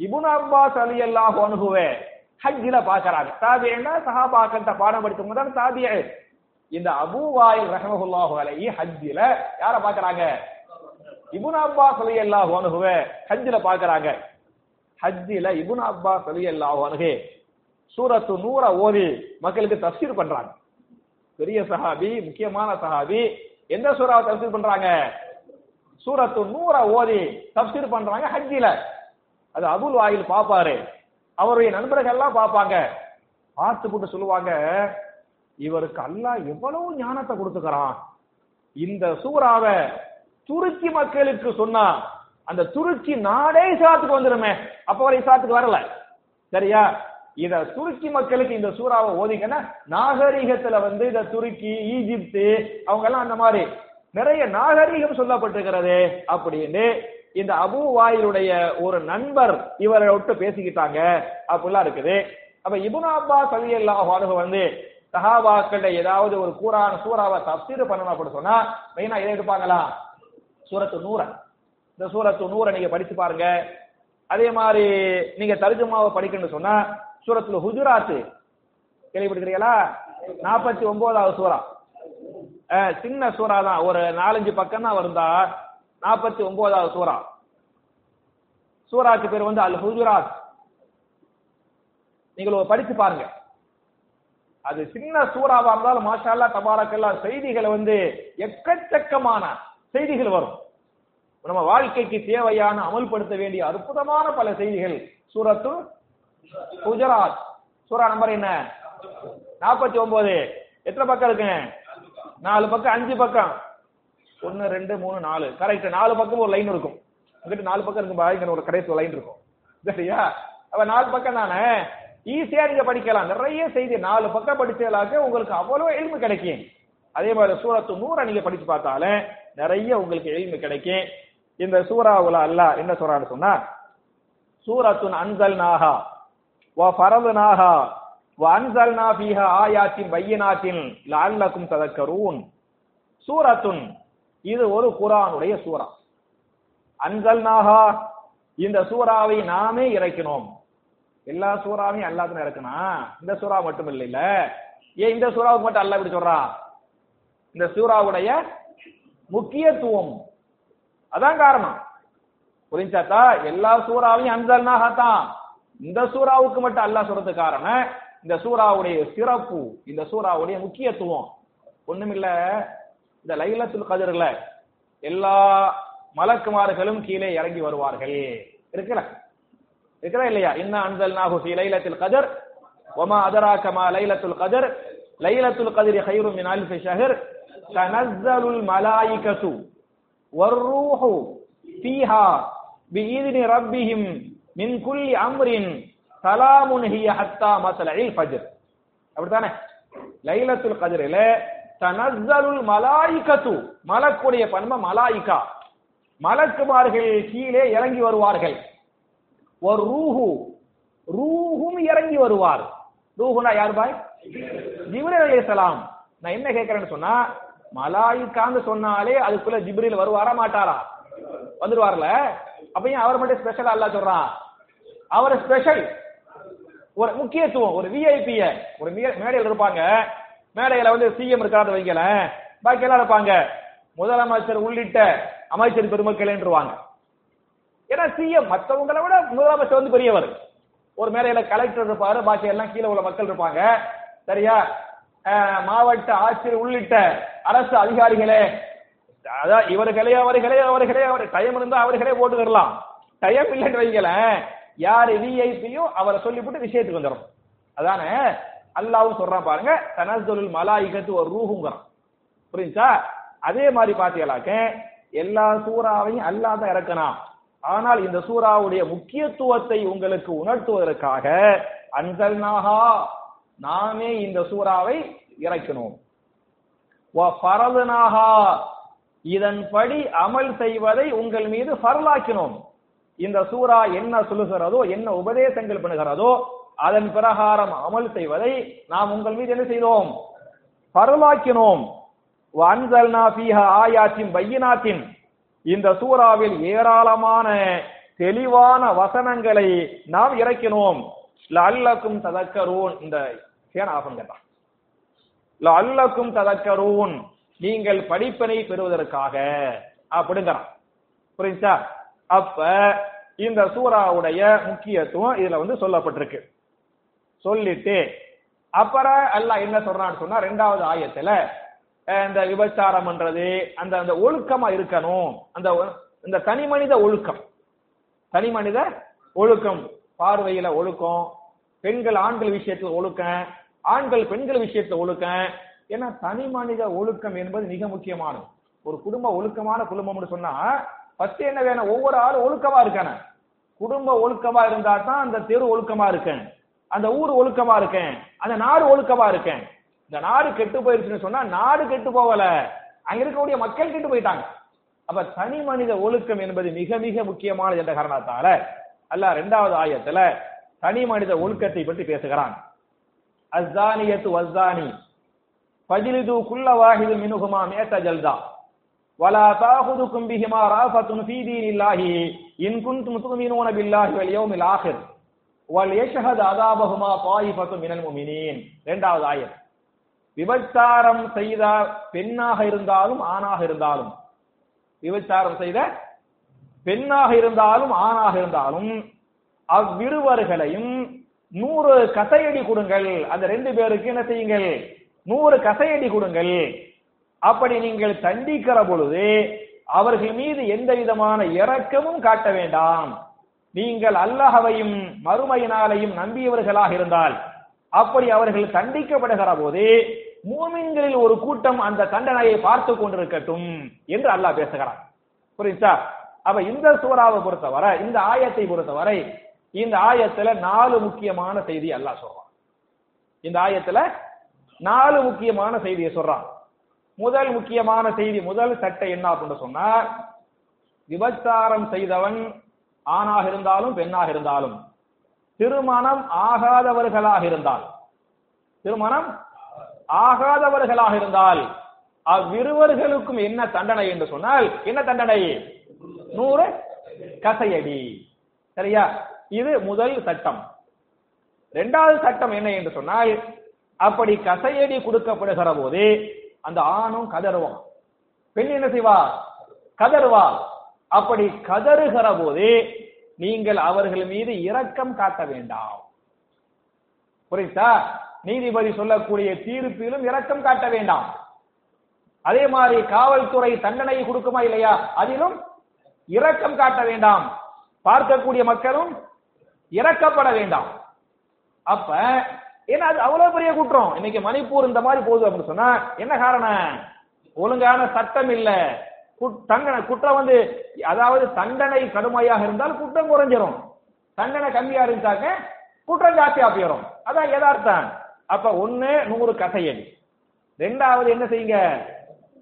இபுன் அப்பாஸ் அலி அல்லாஹ் அணுகுவே ஹஜ்ஜில பாக்குறாங்க தாபியன்னா சஹாபாக்கள்கிட்ட பாடம் படித்தவங்க தான் தாபிய இந்த அபு ரஹமஹுல்லாஹு அலைஹி ஹஜ்ஜில யார பாக்குறாங்க இபுன் அப்பாஸ் அலி அல்லாஹ் அணுகுவே ஹஜ்ஜில பாக்குறாங்க ஹஜ்ஜில இபுன் அப்பாஸ் அலி அல்லாஹ் அனுகு சூரத்து நூற ஓதி மக்களுக்கு தஃசீர் பண்றாங்க. பெரிய சஹாபி முக்கியமான சஹாபி எந்த சூறாவை தஃசீர் பண்றாங்க? சூரத்து நூற ஓதி தப்சீர் பண்றாங்க ஹஜ்ஜில. அது அபுல் வாயில் பாப்பாரு. அவருடைய நண்பர்கள் எல்லாம் பார்ப்பாங்க பார்த்து போட்டு சொல்லுவாங்க இவருக்கு அல்லாஹ் எவ்வளவு ஞானத்தை கொடுத்துக்கிறான். இந்த சூறாவை துருக்கி மக்களுக்கு சொன்னா அந்த துருக்கி நாடே இஸ்லாத்துக்கு வந்துருமே. அப்ப வரை இஸ்லாத்துக்கு வரல. சரியா? இத துருக்கி மக்களுக்கு இந்த சூறாவை ஓதிங்கன்னா நாகரீகத்துல வந்து இந்த துருக்கி ஈஜிப்து அவங்க எல்லாம் அந்த மாதிரி. நிறைய நாகரிகம் சொல்லப்பட்டிருக்கிறது அப்படின்னு இந்த அபு வாயிலுடைய ஒரு நண்பர் இவரை விட்டு பேசிக்கிட்டாங்க அப்படிலாம் இருக்குது. அப்ப இபுன் அப்பாஸ் ரலியல்லாஹு அன்ஹு வந்து சஹாபாக்கள் ஏதாவது ஒரு கூறான சூறாவை தப்சீர் பண்ணணும் அப்படின்னு சொன்னா மெயினா எதை எடுப்பாங்களா? சூரத்து நூற இந்த சூரத்து நூறை நீங்க படிச்சு பாருங்க. அதே மாதிரி நீங்க தர்ஜுமாவை படிக்கணும்னு சொன்னா சூரத்துல ஹுஜுராத்து. கேள்விப்பட்டிருக்கிறீங்களா? நாற்பத்தி ஒன்பதாவது சூறா. சின்ன சூறா தான். ஒரு நாலஞ்சு பக்கம் தான் வருந்தா நாற்பத்தி ஒன்பதாவது சூறா. சூறாக்கு பேர் வந்து அல் ஹுஜுராத் நீங்கள் படிச்சு பாருங்க. அது சின்ன சூறாவா இருந்தாலும் மாஷால்லா தபாரக்கெல்லாம் செய்திகளை வந்து எக்கச்சக்கமான செய்திகள் வரும். நம்ம வாழ்க்கைக்கு தேவையான அமல்படுத்த வேண்டிய அற்புதமான பல செய்திகள். சூரத்து குஜராத் சூரா நம்பர் என்ன? நாற்பத்தி ஒன்பது எத்தனை பக்கம் இருக்குங்க நாலு பக்கம் அஞ்சு பக்கம். ஒன்னு ரெண்டு மூணு நாலு. கரெக்ட் நாலு பக்கம் ஒரு லைன் இருக்கும். உங்ககிட்ட நாலு பக்கம் இருக்கும் பாருங்க ஒரு கடைசி லைன் இருக்கும். சரியா? அப்ப நாலு பக்கம் தானே? ஈஸியா நீங்க படிக்கலாம். நிறைய செய்தி. நாலு பக்கம் படிச்சாலாக்க உங்களுக்கு அவ்வளவு எளிமை கிடைக்கும். அதே மாதிரி சூரத்து நூற நீங்க படிச்சு பார்த்தாலே நிறைய உங்களுக்கு எளிமை கிடைக்கும். இந்த சூறாவுல அல்லாஹ் என்ன சொல்றான்னு சொன்னா சூரத்துன் அன்சல்நாஹா ஓ பரவு நாகா வான்சல்னா ஃபீஹா ஆயாத்தின் பையனாத்தின் லால்லக்கும் ததக்கரூன் சூரத்துன் இது ஒரு குரானுடைய சூரா அன்சல்னாஹா. இந்த சூறாவை நாமே இறக்கினோம் எல்லா சூறாவையும் அல்லாஹ் இறக்கணும் இந்த சூறா மட்டும் இல்லைல்ல ஏன் இந்த சூறாவுக்கு மட்டும் அல்ல இப்படி சொல்றா? இந்த சூறாவுடைய முக்கியத்துவம். அதான் காரணம். புரிஞ்சாத்தா எல்லா சூறாவையும் அன்சல்னாகத்தான் இந்த சூறாவுக்கு மட்டும் அல்லாஹ் சொல்றது காரணம் இந்த சூறாவுடைய சிறப்பு இந்த சூறாவுடைய முக்கியத்துவம் ஒண்ணுமில்ல. இந்த லைலத்துல் கதிர்ல எல்லா மலக்குமார்களும் கீழே இறங்கி வருவார்கள். இருக்கிற இருக்கிறா இல்லையா? என்ன அன்சல் நாகு லைலத்தில் கதிர் ஒமா அதராக்கமா லைலத்துல் கதிர் லைலத்துல் கதிர் ஹைரும் மின் அல்ஃபி ஷஹர் தனஸ்ஸலுல் மலாயிகத்து வர்ரூஹு ஃபீஹா பிஇذن ரப்பிஹிம் மின் குல்லி அம்ரின் சலாமுன் ஹிய ஹத்தா மத்லஇல் ஃபஜ்ர். அப்படிதானே லைலத்துல் கதிரில தனஸ்ஸலுல் மலாயிகத்து மலக்குடைய பன்மை மலாயிகா. மலக்குமார்கள் கீழே இறங்கி வருவார்கள். ஒரு ரூஹு ரூஹும் இறங்கி வருவார். ரூஹுனா யார் பாய்? ஜிப்ரீல் அலைஹிஸ்ஸலாம் நான் என்ன கேக்குறேன்னு சொன்னா மலாயிகான்னு சொன்னாலே அதுக்குள்ள ஜிப்ரீல் வருவாரா மாட்டாரா? வந்துருவார்ல? ஏன் அவர் மட்டும் ஸ்பெஷல் அல்ல சொல்றான்? அவர் ஸ்பெஷல் ஒரு முக்கியத்துவம் ஒரு விஐபிய ஒரு மேடையில் இருப்பாங்க. மேடையில வந்து சிஎம் இருக்காத வைங்களேன். பாக்கி எல்லாம் இருப்பாங்க. முதலமைச்சர் உள்ளிட்ட அமைச்சர் பெருமக்களேன்றுவாங்க. ஏன்னா சிஎம் மற்றவங்களை விட முதலமைச்சர் வந்து பெரியவர். ஒரு மேடையில கலெக்டர் இருப்பாரு. பாக்கி எல்லாம் கீழே உள்ள மக்கள் இருப்பாங்க. சரியா? மாவட்ட ஆட்சியர் உள்ளிட்ட அரசு அதிகாரிகளே. அதான் இவர்களே அவர்களே அவர்களே அவர் டைம் இருந்தா அவர்களே போட்டுக்கலாம் டைம் இல்லைன்னு வைங்களேன். யாரு விஐபியும் அவரை சொல்லிவிட்டு விஷயத்துக்கு வந்துடும் அதானே? அல்லாவும் சொல்றான் பாருங்க தனஸ்துல் மலாயிகத்து ஒரு ரூஹுங்கிறான். புரிஞ்சா அதே மாதிரி பாத்தீங்களாக்க எல்லா சூறாவையும் அல்லாஹ் தான் இறக்கணும். ஆனால் இந்த சூறாவுடைய முக்கியத்துவத்தை உங்களுக்கு உணர்த்துவதற்காக அன்சல்நாஹா நாமே இந்த சூறாவை இறக்கணும். இதன்படி அமல் செய்வதை உங்கள் மீது ஃபரலாக்கினோம். இந்த சூரா என்ன சொல்லுகிறதோ என்ன உபதேசங்கள் பண்ணுகிறதோ அதன் பிரகாரம் அமல் செய்வதை நாம் உங்கள் மீது என்ன செய்தோம்? பரவாக்கினோம் வன்சல்னா ஆயாத்தின் பையினாத்தின். இந்த சூறாவில் ஏராளமான தெளிவான வசனங்களை நாம் இறக்கினோம். லல்லக்கும் ததக்கரூன். இந்த சேன ஆகும் கேட்டான் லல்லக்கும் ததக்கரூன். நீங்கள் படிப்பினை பெறுவதற்காக. அப்படிங்கிறான். புரிஞ்சா அப்ப இந்த சூறாவுடைய முக்கியத்துவம் இதுல வந்து சொல்லப்பட்டிருக்கு. சொல்லிட்டு அப்புறம் அல்லாஹ் என்ன சொல்றான்னு சொன்னா ரெண்டாவது ஆயத்துல இந்த இந்த விபச்சாரம்ன்றது அந்த அந்த ஒழுக்கமா இருக்கணும் அந்த ஒ- இந்த தனி மனித ஒழுக்கம். தனி மனித ஒழுக்கம். பார்வையில ஒழுக்கம் பெண்கள் ஆண்கள் விஷயத்துல ஒழுக்கம் ஆண்கள் பெண்கள் விஷயத்துல ஒழுக்கம். ஏன்னா தனி மனித ஒழுக்கம் என்பது மிக முக்கியமானது. ஒரு குடும்ப ஒழுக்கமான குடும்பம்னு சொன்னா ஃபர்ஸ்ட் என்ன வேணும்? ஒவ்வொரு ஆளும் ஒழுக்கமா இருக்கானே குடும்ப ஒழுக்கமா இருந்தா தான் அந்த தெரு ஒழுக்கமா இருக்கேன் அந்த ஊர் ஒழுக்கமா இருக்கேன் அந்த நாடு ஒழுக்கமா இருக்கேன் இந்த நாடு கெட்டு போயிருச்சுன்னு சொன்னா நாடு கெட்டு போகல. அங்க இருக்கக்கூடிய மக்கள் கெட்டு போயிட்டாங்க. அப்ப தனி மனித ஒழுக்கம் என்பது மிக மிக முக்கியமானது என்ற காரணத்தால அல்ல இரண்டாவது ஆயத்துல தனி மனித ஒழுக்கத்தை பற்றி பேசுகிறான். அஸ்தானியத்து வஸ்தானி ஃபஜ்லிது குல்ல வாஹிது மினுகுமா மேத்த ஜல்தா. ولا تاخذكم بهما رافة في دين الله إن كنتم تؤمنون بالله واليوم الآخر وَلْيَشْهَدْ عَذَابَهُمَا طَائِفَةٌ مِنَ الْمُؤْمِنِينَ இரண்டாவது ஆயத் விபச்சாரம் செய்த பெண்ணாக இருந்தாலும் ஆணாக இருந்தாலும் விபச்சாரம் செய்த பெண்ணாக இருந்தாலும் ஆணாக இருந்தாலும் அவ்விருவர்களையும் நூறு கசையடி கொடுங்கள் அந்த ரெண்டு பேருக்கு என்ன செய்யுங்கள் நூறு கசையடி கொடுங்கள் அப்படி நீங்கள் தண்டிக்கிற பொழுது அவர்கள் மீது எந்த விதமான இரக்கமும் காட்ட வேண்டாம். நீங்கள் அல்லாஹவையும் மறுமையினாலையும் நம்பியவர்களாக இருந்தால் அப்படி அவர்கள் தண்டிக்கப்படுகிற போது மூமின்களில் ஒரு கூட்டம் அந்த தண்டனையை பார்த்து கொண்டிருக்கட்டும் என்று அல்லாஹ் பேசுகிறான். புரியுதா? அப்ப இந்த சூறாவை பொறுத்தவரை இந்த ஆயத்தை பொறுத்தவரை இந்த ஆயத்துல நாலு முக்கியமான செய்தி அல்லாஹ் சொல்றான். இந்த ஆயத்துல நாலு முக்கியமான செய்தியை சொல்றான். முதல் முக்கியமான செய்தி முதல் சட்டை என்ன அப்படின்னு சொன்னா விபச்சாரம் செய்தவன் ஆணாக இருந்தாலும் பெண்ணாக இருந்தாலும் திருமணம் ஆகாதவர்களாக இருந்தால் திருமணம் ஆகாதவர்களாக இருந்தால் அவ்விருவர்களுக்கும் என்ன தண்டனை என்று சொன்னால் என்ன தண்டனை? நூறு கசையடி. சரியா? இது முதல் சட்டம். இரண்டாவது சட்டம் என்ன என்று சொன்னால் அப்படி கசையடி கொடுக்கப்படுகிற போது அந்த ஆணும் கதறுவான். பெண் என்ன செய்வா? கதறுவா. அப்படி கதறுகிற போது நீங்கள் அவர்கள் மீது இரக்கம் காட்ட வேண்டாம். புரியுதா? நீதிபதி சொல்லக்கூடிய தீர்ப்பிலும் இரக்கம் காட்ட வேண்டாம். அதே மாதிரி காவல்துறை தண்டனை கொடுக்குமா இல்லையா? அதிலும் இரக்கம் காட்ட வேண்டாம். பார்க்கக்கூடிய மக்களும் இறக்கப்பட வேண்டாம். அப்ப ஏன்னா அது அவ்வளவு பெரிய குற்றம். இன்னைக்கு மணிப்பூர் இந்த மாதிரி போகுது அப்படின்னு சொன்னா என்ன காரணம்? ஒழுங்கான சட்டம் இல்ல. குட்- தண்டனை குற்றம் வந்து அதாவது தண்டனை கடுமையாக இருந்தால் குற்றம் குறைஞ்சிரும். தண்டனை கம்மியா இருந்தாக்க குற்றம் ஜாஸ்தியா போயிடும் அதான் எதார்த்தம் அப்ப ஒண்ணு நூறு கசையடி. ரெண்டாவது என்ன செய்யுங்க?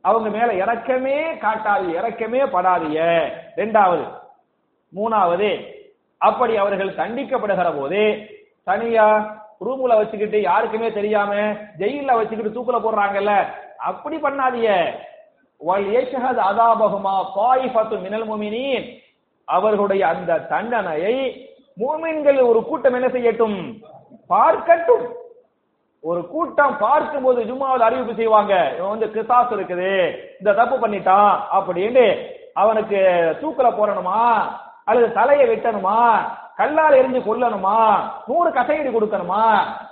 அவங்க மேல இறக்கமே காட்டாது இறக்கமே படாதிய ரெண்டாவது. மூணாவது அப்படி அவர்கள் தண்டிக்கப்படுகிற போது தனியா ரூமுல வச்சுக்கிட்டு யாருக்குமே தெரியாம ஜெயில வச்சுக்கிட்டு தூக்குல போடுறாங்கல்ல? அப்படி பண்ணாதிய அவர்களுடைய அந்த தண்டனையை மூமின்கள் ஒரு கூட்டம் என்ன செய்யட்டும்? பார்க்கட்டும். ஒரு கூட்டம் பார்க்கும்போது ஜும்மாவில் அறிவிப்பு செய்வாங்க. இவன் வந்து கிசாஸ் இருக்குது. இந்த தப்பு பண்ணிட்டான் அப்படின்னு அவனுக்கு தூக்கல போடணுமா? அல்லது தலையை வெட்டணுமா? கல்லால் எரிஞ்சு கொல்லணுமா? நூறு கசையடி கொடுக்கணுமா?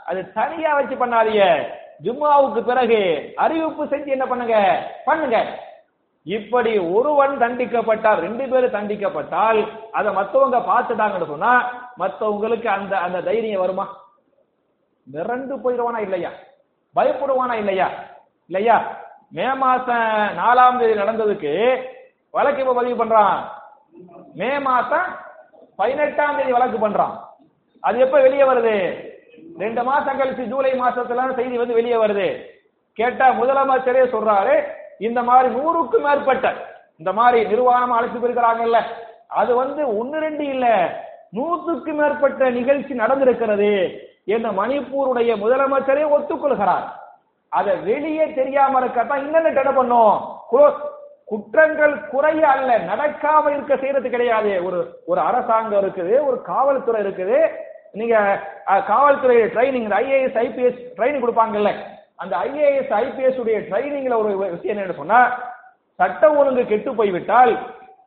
அது தனியா வச்சு பண்ணாதீங்க. ஜும்மாவுக்கு பிறகு அறிவிப்பு செஞ்சு என்ன பண்ணுங்க? பண்ணுங்க. இப்படி ஒருவன் தண்டிக்கப்பட்டால் ரெண்டு பேரும் தண்டிக்கப்பட்டால் அதை மத்தவங்க பார்த்துட்டாங்கன்னு சொன்னா மத்தவங்களுக்கு அந்த அந்த தைரியம் வருமா? மிரண்டு போயிடுவானா இல்லையா? பயப்படுவானா இல்லையா? இல்லையா? மே மாசம் நாலாம் தேதி நடந்ததுக்கு வழக்கு இப்ப பதிவு பண்றான். மே மாசம் பதினெட்டாம் தேதி வழக்கு பண்றான். அது எப்ப வெளியே வருது? ரெண்டு மாசம் கழிச்சு ஜூலை மாசத்துல செய்தி வந்து வெளியே வருது. கேட்டா முதலமைச்சரே சொல்றாரு இந்த மாதிரி நூறுக்கும் மேற்பட்ட இந்த மாதிரி நிர்வாணம் அழைத்து போயிருக்கிறாங்கல்ல அது வந்து ஒன்னு ரெண்டு இல்ல நூற்றுக்கு மேற்பட்ட நிகழ்ச்சி நடந்திருக்கிறது என்று மணிப்பூருடைய முதலமைச்சரே ஒத்துக்கொள்கிறார். அதை வெளியே தெரியாம இருக்கத்தான் இன்னென்ன என்ன பண்ணும் குற்றங்கள் குறைய அல்ல நடக்காம இருக்க செய்யறது கிடையாது. ஒரு ஒரு அரசாங்கம் இருக்குது ஒரு காவல்துறை இருக்குது. நீங்க காவல்துறை ட்ரைனிங் ஐஏஎஸ் ஐபிஎஸ் ட்ரைனிங் கொடுப்பாங்கல்ல அந்த ஐஏஎஸ் ஐபிஎஸ் உடைய ட்ரைனிங்ல ஒரு விஷயம் என்ன சொன்னா சட்ட ஒழுங்கு கெட்டு போய்விட்டால்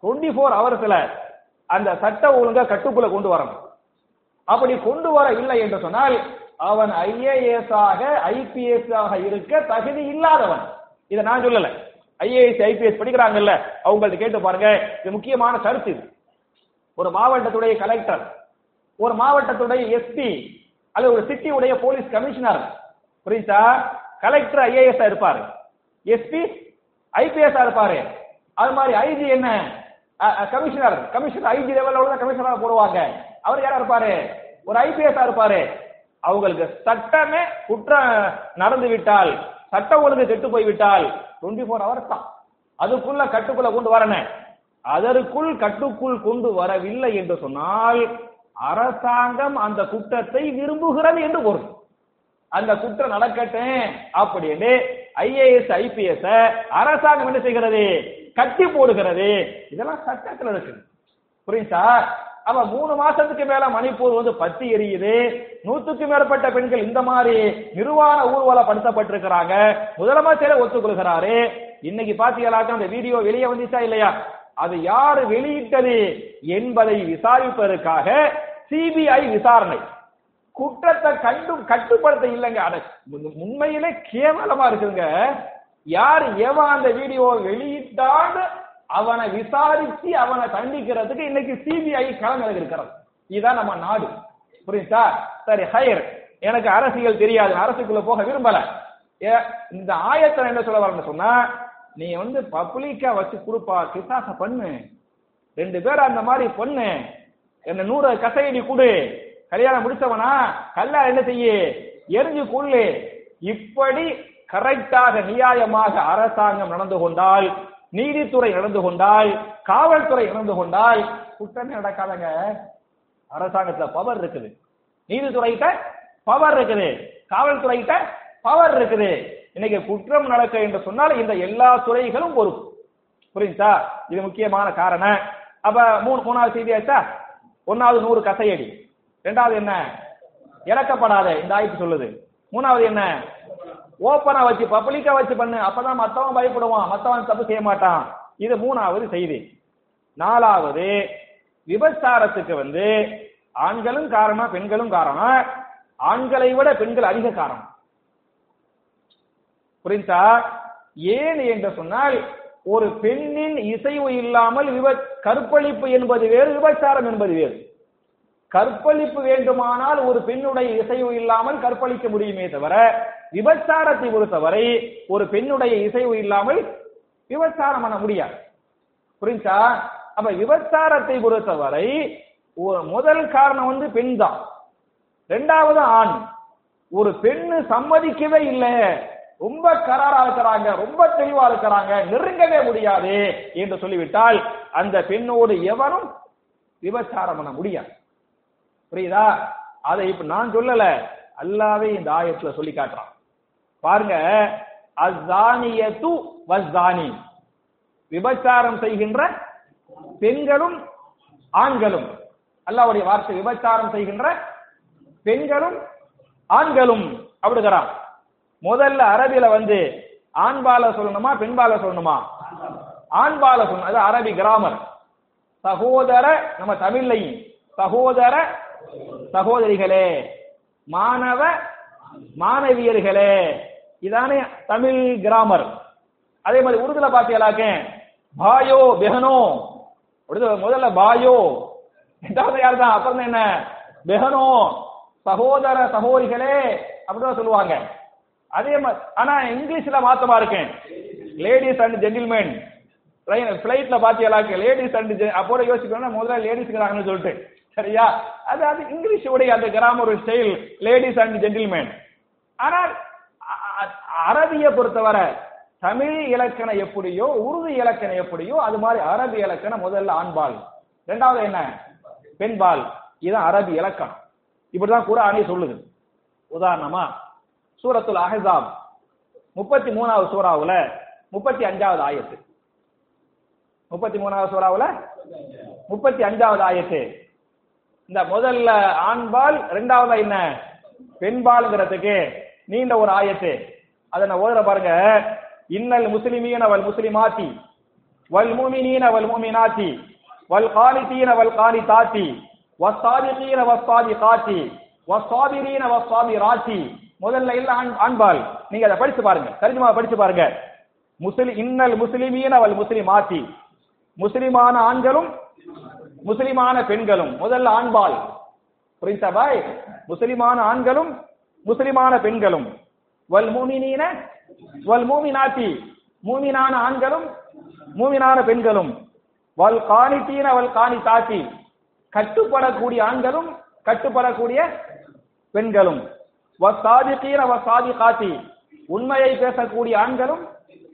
24 ஃபோர் ஹவர்ஸ்ல அந்த சட்ட ஒழுங்கை கட்டுக்குள்ள கொண்டு வரணும். அப்படி கொண்டு வர இல்லை என்று சொன்னால் அவன் ஐஏஎஸ் ஆக ஐபிஎஸ் ஆக இருக்க தகுதி இல்லாதவன். இதை நான் சொல்லலை. ஐஏஎஸ் ஐபிஎஸ் படிக்கிறாங்கல்ல அவங்கள்ட்ட கேட்டு பாருங்க. இது முக்கியமான கருத்து இது. ஒரு மாவட்டத்துடைய கலெக்டர் ஒரு மாவட்டத்துடைய எஸ்பி அல்லது ஒரு சிட்டியுடைய போலீஸ் கமிஷனர் புரியுதா? கலெக்டர் ஐஏஎஸ் இருப்பாரு. எஸ்பி ஐபிஎஸ் இருப்பாரு. அது மாதிரி ஐஜி என்ன? கமிஷனர் கமிஷனர் ஐஜி லெவல்ல தான் கமிஷனர் போடுவாங்க. அவர் யாரா இருப்பாரு? ஒரு ஐபிஎஸ் இருப்பாரு. அவங்களுக்கு சட்டமே குற்றம் நடந்து விட்டால் சட்டம் ஒழுங்கு கெட்டு போய்விட்டால் டுவெண்ட்டி ஃபோர் ஹவர்ஸ் தான். அதுக்குள்ள கட்டுக்குள்ள கொண்டு வரணும் அதற்குள் கட்டுக்குள் கொண்டு வரவில்லை என்று சொன்னால் அரசாங்கம் அந்த குற்றத்தை விரும்புகிறது என்று பொருள். அந்த குற்றம் நடக்கட்டும் அப்படின்னு ஐஏஎஸ் ஐபிஎஸ் அரசாங்கம் என்ன செய்கிறது? கட்டி போடுகிறது. இதெல்லாம் சட்டத்தில் இருக்கு. புரியுதா? அப்ப மூணு மாசத்துக்கு மேல மணிப்பூர் வந்து பத்தி எரியுது. நூத்துக்கு மேற்பட்ட பெண்கள் இந்த மாதிரி நிர்வாண ஊர்வலப்படுத்தப்பட்டிருக்கிறாங்க. முதலமைச்சரே ஒத்துக்கொள்கிறாரு. இன்னைக்கு பாத்தீங்களாக்க அந்த வீடியோ வெளியே வந்துச்சா இல்லையா? அது யாரு வெளியிட்டது என்பதை விசாரிப்பதற்காக சிபிஐ விசாரணை. குற்றத்தை கண்டு கட்டுப்படுத்த இல்லைங்க. அட உண்மையிலே கேவலமா இருக்குங்க யார் எவன் அந்த வீடியோ வெளியிட்டான்னு அவனை விசாரிச்சு அவனை தண்டிக்கிறதுக்கு இன்னைக்கு சிபிஐ களமிறங்கி இருக்கிறது. இதுதான் நம்ம நாடு. புரியுதா? சரி ஹையர். எனக்கு அரசியல் தெரியாது. அரசுக்குள்ள போக விரும்பல. ஏ- இந்த ஆயத்தை என்ன சொல்ல வரேன்னு சொன்னா நீ வந்து பப்ளிக்கா வச்சு கொடுப்பா கிசாச பண்ணு. ரெண்டு பேரும் அந்த மாதிரி பொண்ணு. என்ன நூறு கசையடி கொடு. கல்யாணம் முடிச்சவனா கல்லா என்ன செய்ய? எரிஞ்சு கொள்ளு. இப்படி கரெக்டாக நியாயமாக அரசாங்கம் நடந்து கொண்டால் நீதித்துறை இழந்து கொண்டால் காவல்துறை இழந்து கொண்டால் குற்றமே நடக்காதங்க. அரசாங்கத்துல பவர் இருக்குது. நீதித்துறைகிட்ட பவர் இருக்குது. காவல்துறைகிட்ட பவர் இருக்குது. இன்னைக்கு குற்றம் நடக்க என்று சொன்னால் இந்த எல்லா துறைகளும் ஒரு புரியுதா இது முக்கியமான காரணம். அப்ப மூணு மூணாவது செய்தி ஆச்சா? ஒன்னாவது நூறு கசையடி. ரெண்டாவது என்ன? இறக்கப்படாத இந்த ஆய்வு சொல்லுது. மூணாவது என்ன? ஓப்பனா வச்சு பப்ளிக்கா வச்சு பண்ணு. அப்பதான் மத்தவன் பயப்படுவான். மத்தவன் தப்பு செய்ய மாட்டான். இது மூணாவது செய்தி. நாலாவது விபச்சாரத்துக்கு வந்து ஆண்களும் காரணம் பெண்களும் காரணம். ஆண்களை விட பெண்கள் அதிக காரணம். புரிஞ்சா? ஏன் என்று சொன்னால் ஒரு பெண்ணின் இசைவு இல்லாமல் விப கற்பழிப்பு என்பது வேறு விபச்சாரம் என்பது வேறு. கற்பழிப்பு வேண்டுமானால் ஒரு பெண்ணுடைய இசைவு இல்லாமல் கற்பழிக்க முடியுமே தவிர விபச்சாரத்தை பொறுத்தவரை ஒரு பெண்ணுடைய இசைவு இல்லாமல் விபச்சாரம் பண்ண முடியாது. புரிஞ்சா? அப்ப விபச்சாரத்தை பொறுத்தவரை ஒரு முதல் காரணம் வந்து பெண் தான் ரெண்டாவது ஆண். ஒரு பெண்ணு சம்மதிக்கவே இல்லை. ரொம்ப கராரா இருக்கிறாங்க ரொம்ப தெளிவா இருக்கிறாங்க நெருங்கவே முடியாது என்று சொல்லிவிட்டால் அந்த பெண்ணோடு எவரும் விபச்சாரம் பண்ண முடியாது. புரியுதா? அதை இப்ப நான் சொல்லல. அல்லாவே இந்த ஆயத்துல சொல்லி காட்டுறான். பாருங்க அஸ்தானியத்து வஸ்தானி விபச்சாரம் செய்கின்ற பெண்களும் ஆண்களும். அல்லாவுடைய வார்த்தை விபச்சாரம் செய்கின்ற பெண்களும் ஆண்களும் அப்படிங்கிறான். முதல்ல அரபில வந்து ஆண்பால சொல்லணுமா பெண்பால சொல்லணுமா? ஆண்பால சொல்லணும். அது அரபி கிராமர் சகோதர நம்ம தமிழ்லையும் சகோதர சகோதரிகளே மாணவ மாணவியர்களே இதானே தமிழ் கிராமர் அதே மாதிரி உருதுல பாத்தியலாக்க பாயோ பெஹனோ உருது முதல்ல பாயோ. ரெண்டாவது யார் தான் அப்புறம் என்ன? பெஹனோ சகோதர சகோதரிகளே அப்படிதான் சொல்லுவாங்க. அதே மாதிரி ஆனா இங்கிலீஷ்ல மாத்தமா இருக்கேன் லேடிஸ் அண்ட் ஜென்டில்மேன் பிளைட்ல பாத்தியலாக்க லேடிஸ் அண்ட் அப்போட யோசிக்கணும் முதல்ல லேடிஸ்ங்கிறாங்கன்னு சொல்லிட்டு. சரியா? அது அது இங்கிலீஷ் உடைய அந்த grammar style ladies and gentleman ஆனால் அரபிய பொறுத்தவரை தமிழ் இலக்கணம் எப்படியோ உருது இலக்கணம் எப்படியோ அது மாதிரி அரபி இலக்கணம் முதல்ல ஆண்பால் ரெண்டாவது என்ன? பெண்பால் இதுதான் அரபி இலக்கணம். இப்படிதான் குரானே சொல்லுது. உதாரணமா சூரத்துல் அஹசாப் முப்பத்தி மூணாவது சூறாவுல முப்பத்தி அஞ்சாவது ஆயத்து. முப்பத்தி மூணாவது சூறாவுல முப்பத்தி அஞ்சாவது ஆயத்து. இந்த முதல்ல ஆண்பால் ரெண்டாவது என்ன? பெண்பால்ங்கிறதுக்கு நீண்ட ஒரு ஆயத்து. அதை நான் ஓதுற பாருங்க. இன்னல் முஸ்லிமீன வல் முஸ்லிமாத்தி வல் முமினீன வல் முமினாத்தி வல் காலித்தீன வல் காலி தாத்தி வஸ்தாதிகீன வஸ்தாதி காத்தி வஸ்தாபிரீன வஸ்தாபி ராத்தி முதல்ல இல்ல ஆண்பால் நீங்க அதை படிச்சு பாருங்க. தர்ஜுமா படிச்சு பாருங்க. முஸ்லி இன்னல் முஸ்லிமீன வல் முஸ்லிமாத்தி முஸ்லிமான ஆண்களும் முஸ்லிமான பெண்களும். முதல் ஆண்பால் புரியுதா பாய்? முஸ்லிமான ஆண்களும் முஸ்லிமான பெண்களும். வல் மூமினீன வல் மூமினாத்தி. மூமினான ஆண்களும் மூமினான பெண்களும். வல் காணித்தீன வல் காணி தாத்தி கட்டுப்படக்கூடிய ஆண்களும் கட்டுப்படக்கூடிய பெண்களும். வசாதிகீன வசாதி காத்தி உண்மையை பேசக்கூடிய ஆண்களும்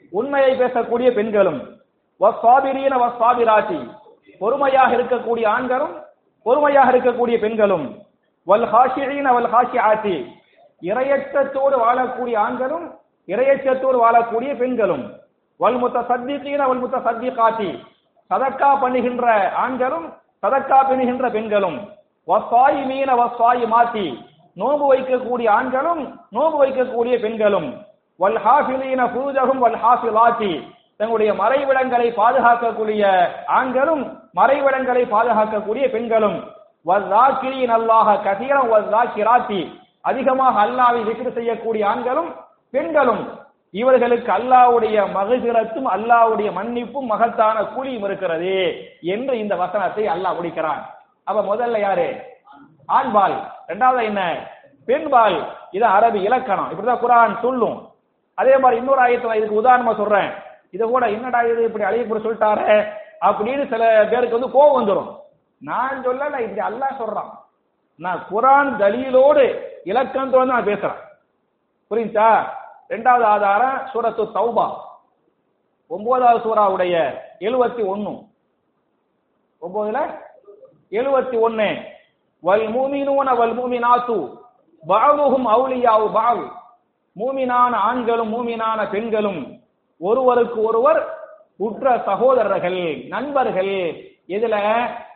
உண்மையை பேசக்கூடிய பெண்களும். வசாபிரீன வஸ்வாபிராட்டி பொறுமையாக இருக்கக்கூடிய ஆண்களும் பொறுமையாக இருக்கக்கூடிய பெண்களும். வல் ஹாஷிரீன வல் ஹாஷி ஆத்தி இரையச்சத்தோடு வாழக்கூடிய ஆண்களும் இரையச்சத்தோடு வாழக்கூடிய பெண்களும். வல் முத்த சத்திகீன வல் முத்த சத்தி காட்டி சதக்கா பண்ணுகின்ற ஆண்களும் சதக்கா பண்ணுகின்ற பெண்களும். வஸ்வாயி மீன வஸ்வாயி மாத்தி நோம்பு வைக்கக்கூடிய ஆண்களும் நோம்பு வைக்கக்கூடிய பெண்களும். வல் ஹாஃபிலீன ஃபூஜகும் வல் ஹாஃபிலாத்தி. தங்களுடைய மறைவிடங்களை பாதுகாக்கக்கூடிய ஆண்களும் மறைவிடங்களை பாதுகாக்கக்கூடிய பெண்களும். வஸ்ஸாக்கிரீன் அல்லாஹ கசீரம் வஸ்ஸாக்கிராத்தி. அதிகமாக அல்லாவை விக்கிர செய்யக்கூடிய ஆண்களும் பெண்களும். இவர்களுக்கு அல்லாவுடைய மகிழ்கிறத்தும் அல்லாவுடைய மன்னிப்பும் மகத்தான கூலியும் இருக்கிறது என்று இந்த வசனத்தை அல்லாஹ் முடிக்கிறான். அப்ப முதல்ல யாரு? ஆண்பால் ரெண்டாவது என்ன? பெண்பால் இது அரபி இலக்கணம். இப்படிதான் குரான் சொல்லும். அதே மாதிரி இன்னொரு ஆயத்துல இதுக்கு உதாரணமா சொல்றேன். இதை கூட என்னடா இது இப்படி அழைப்பு சொல்லிட்டாரு அப்படின்னு சில பேருக்கு வந்து கோவம் வந்துடும் நான் சொல்லல இப்படி அல்லாஹ் சொல்றான். நான் குரான் தலியிலோடு இலக்கணத்தோடு நான் பேசுறேன். புரியுதா? ரெண்டாவது ஆதாரம் சூரத்து தௌபா. ஒன்பதாவது சூறாவுடைய எழுபத்தி ஒன்னு. ஒன்பதுல? எழுபத்தி ஒன்னு. வல் மூமினூன வல் மூமினாத்து. பாவுகும் அவுலியாவு பாவு மூமினான ஆண்களும் மூமினான பெண்களும் ஒருவருக்கு ஒருவர் உற்ற சகோதரர்கள் நண்பர்கள் இதுல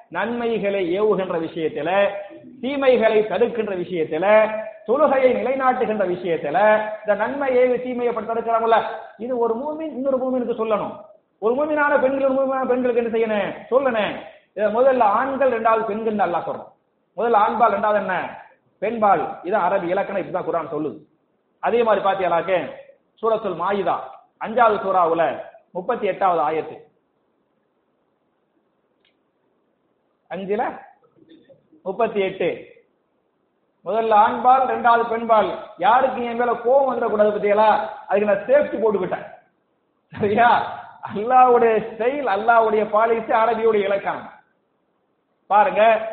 நன்மைகளை ஏவுகின்ற விஷயத்துல தீமைகளை தடுக்கின்ற விஷயத்துல தொழுகையை நிலைநாட்டுகின்ற விஷயத்துல இந்த நன்மை ஏவி தீமையை தடுக்கிறாங்கல்ல? இது ஒரு மூமின் இன்னொரு மூமினுக்கு சொல்லணும். ஒரு மூமினான பெண்கள் ஒரு மூமியான பெண்களுக்கு என்ன செய்யணும்? சொல்லணும். இதை முதல்ல ஆண்கள் ரெண்டாவது பெண்கள் நல்லா சொல்றோம் முதல்ல ஆண்பால் ரெண்டாவது என்ன? பெண்பால் இதான் அரபி இலக்கணம் இப்படிதான் குரான் சொல்லுது. அதே மாதிரி பாத்தீங்களாக்க சூரத்துல் மாயுதா. அஞ்சாவது சூறாவுல முப்பத்தி எட்டாவது ஆயத்து. அஞ்சுல? முப்பத்தி எட்டு. முதல்ல ஆண்பால் ரெண்டாவது பெண்பால் யாருக்கு என் மேல கோபம் வந்துடக்கூடாது பத்தியலா? அதுக்கு நான் சேஃப்டி போட்டுக்கிட்டேன். சரியா? அல்லாவுடைய ஸ்டைல் அல்லாவுடைய பாலிசி அரபியுடைய இலக்கணம். பாருங்க.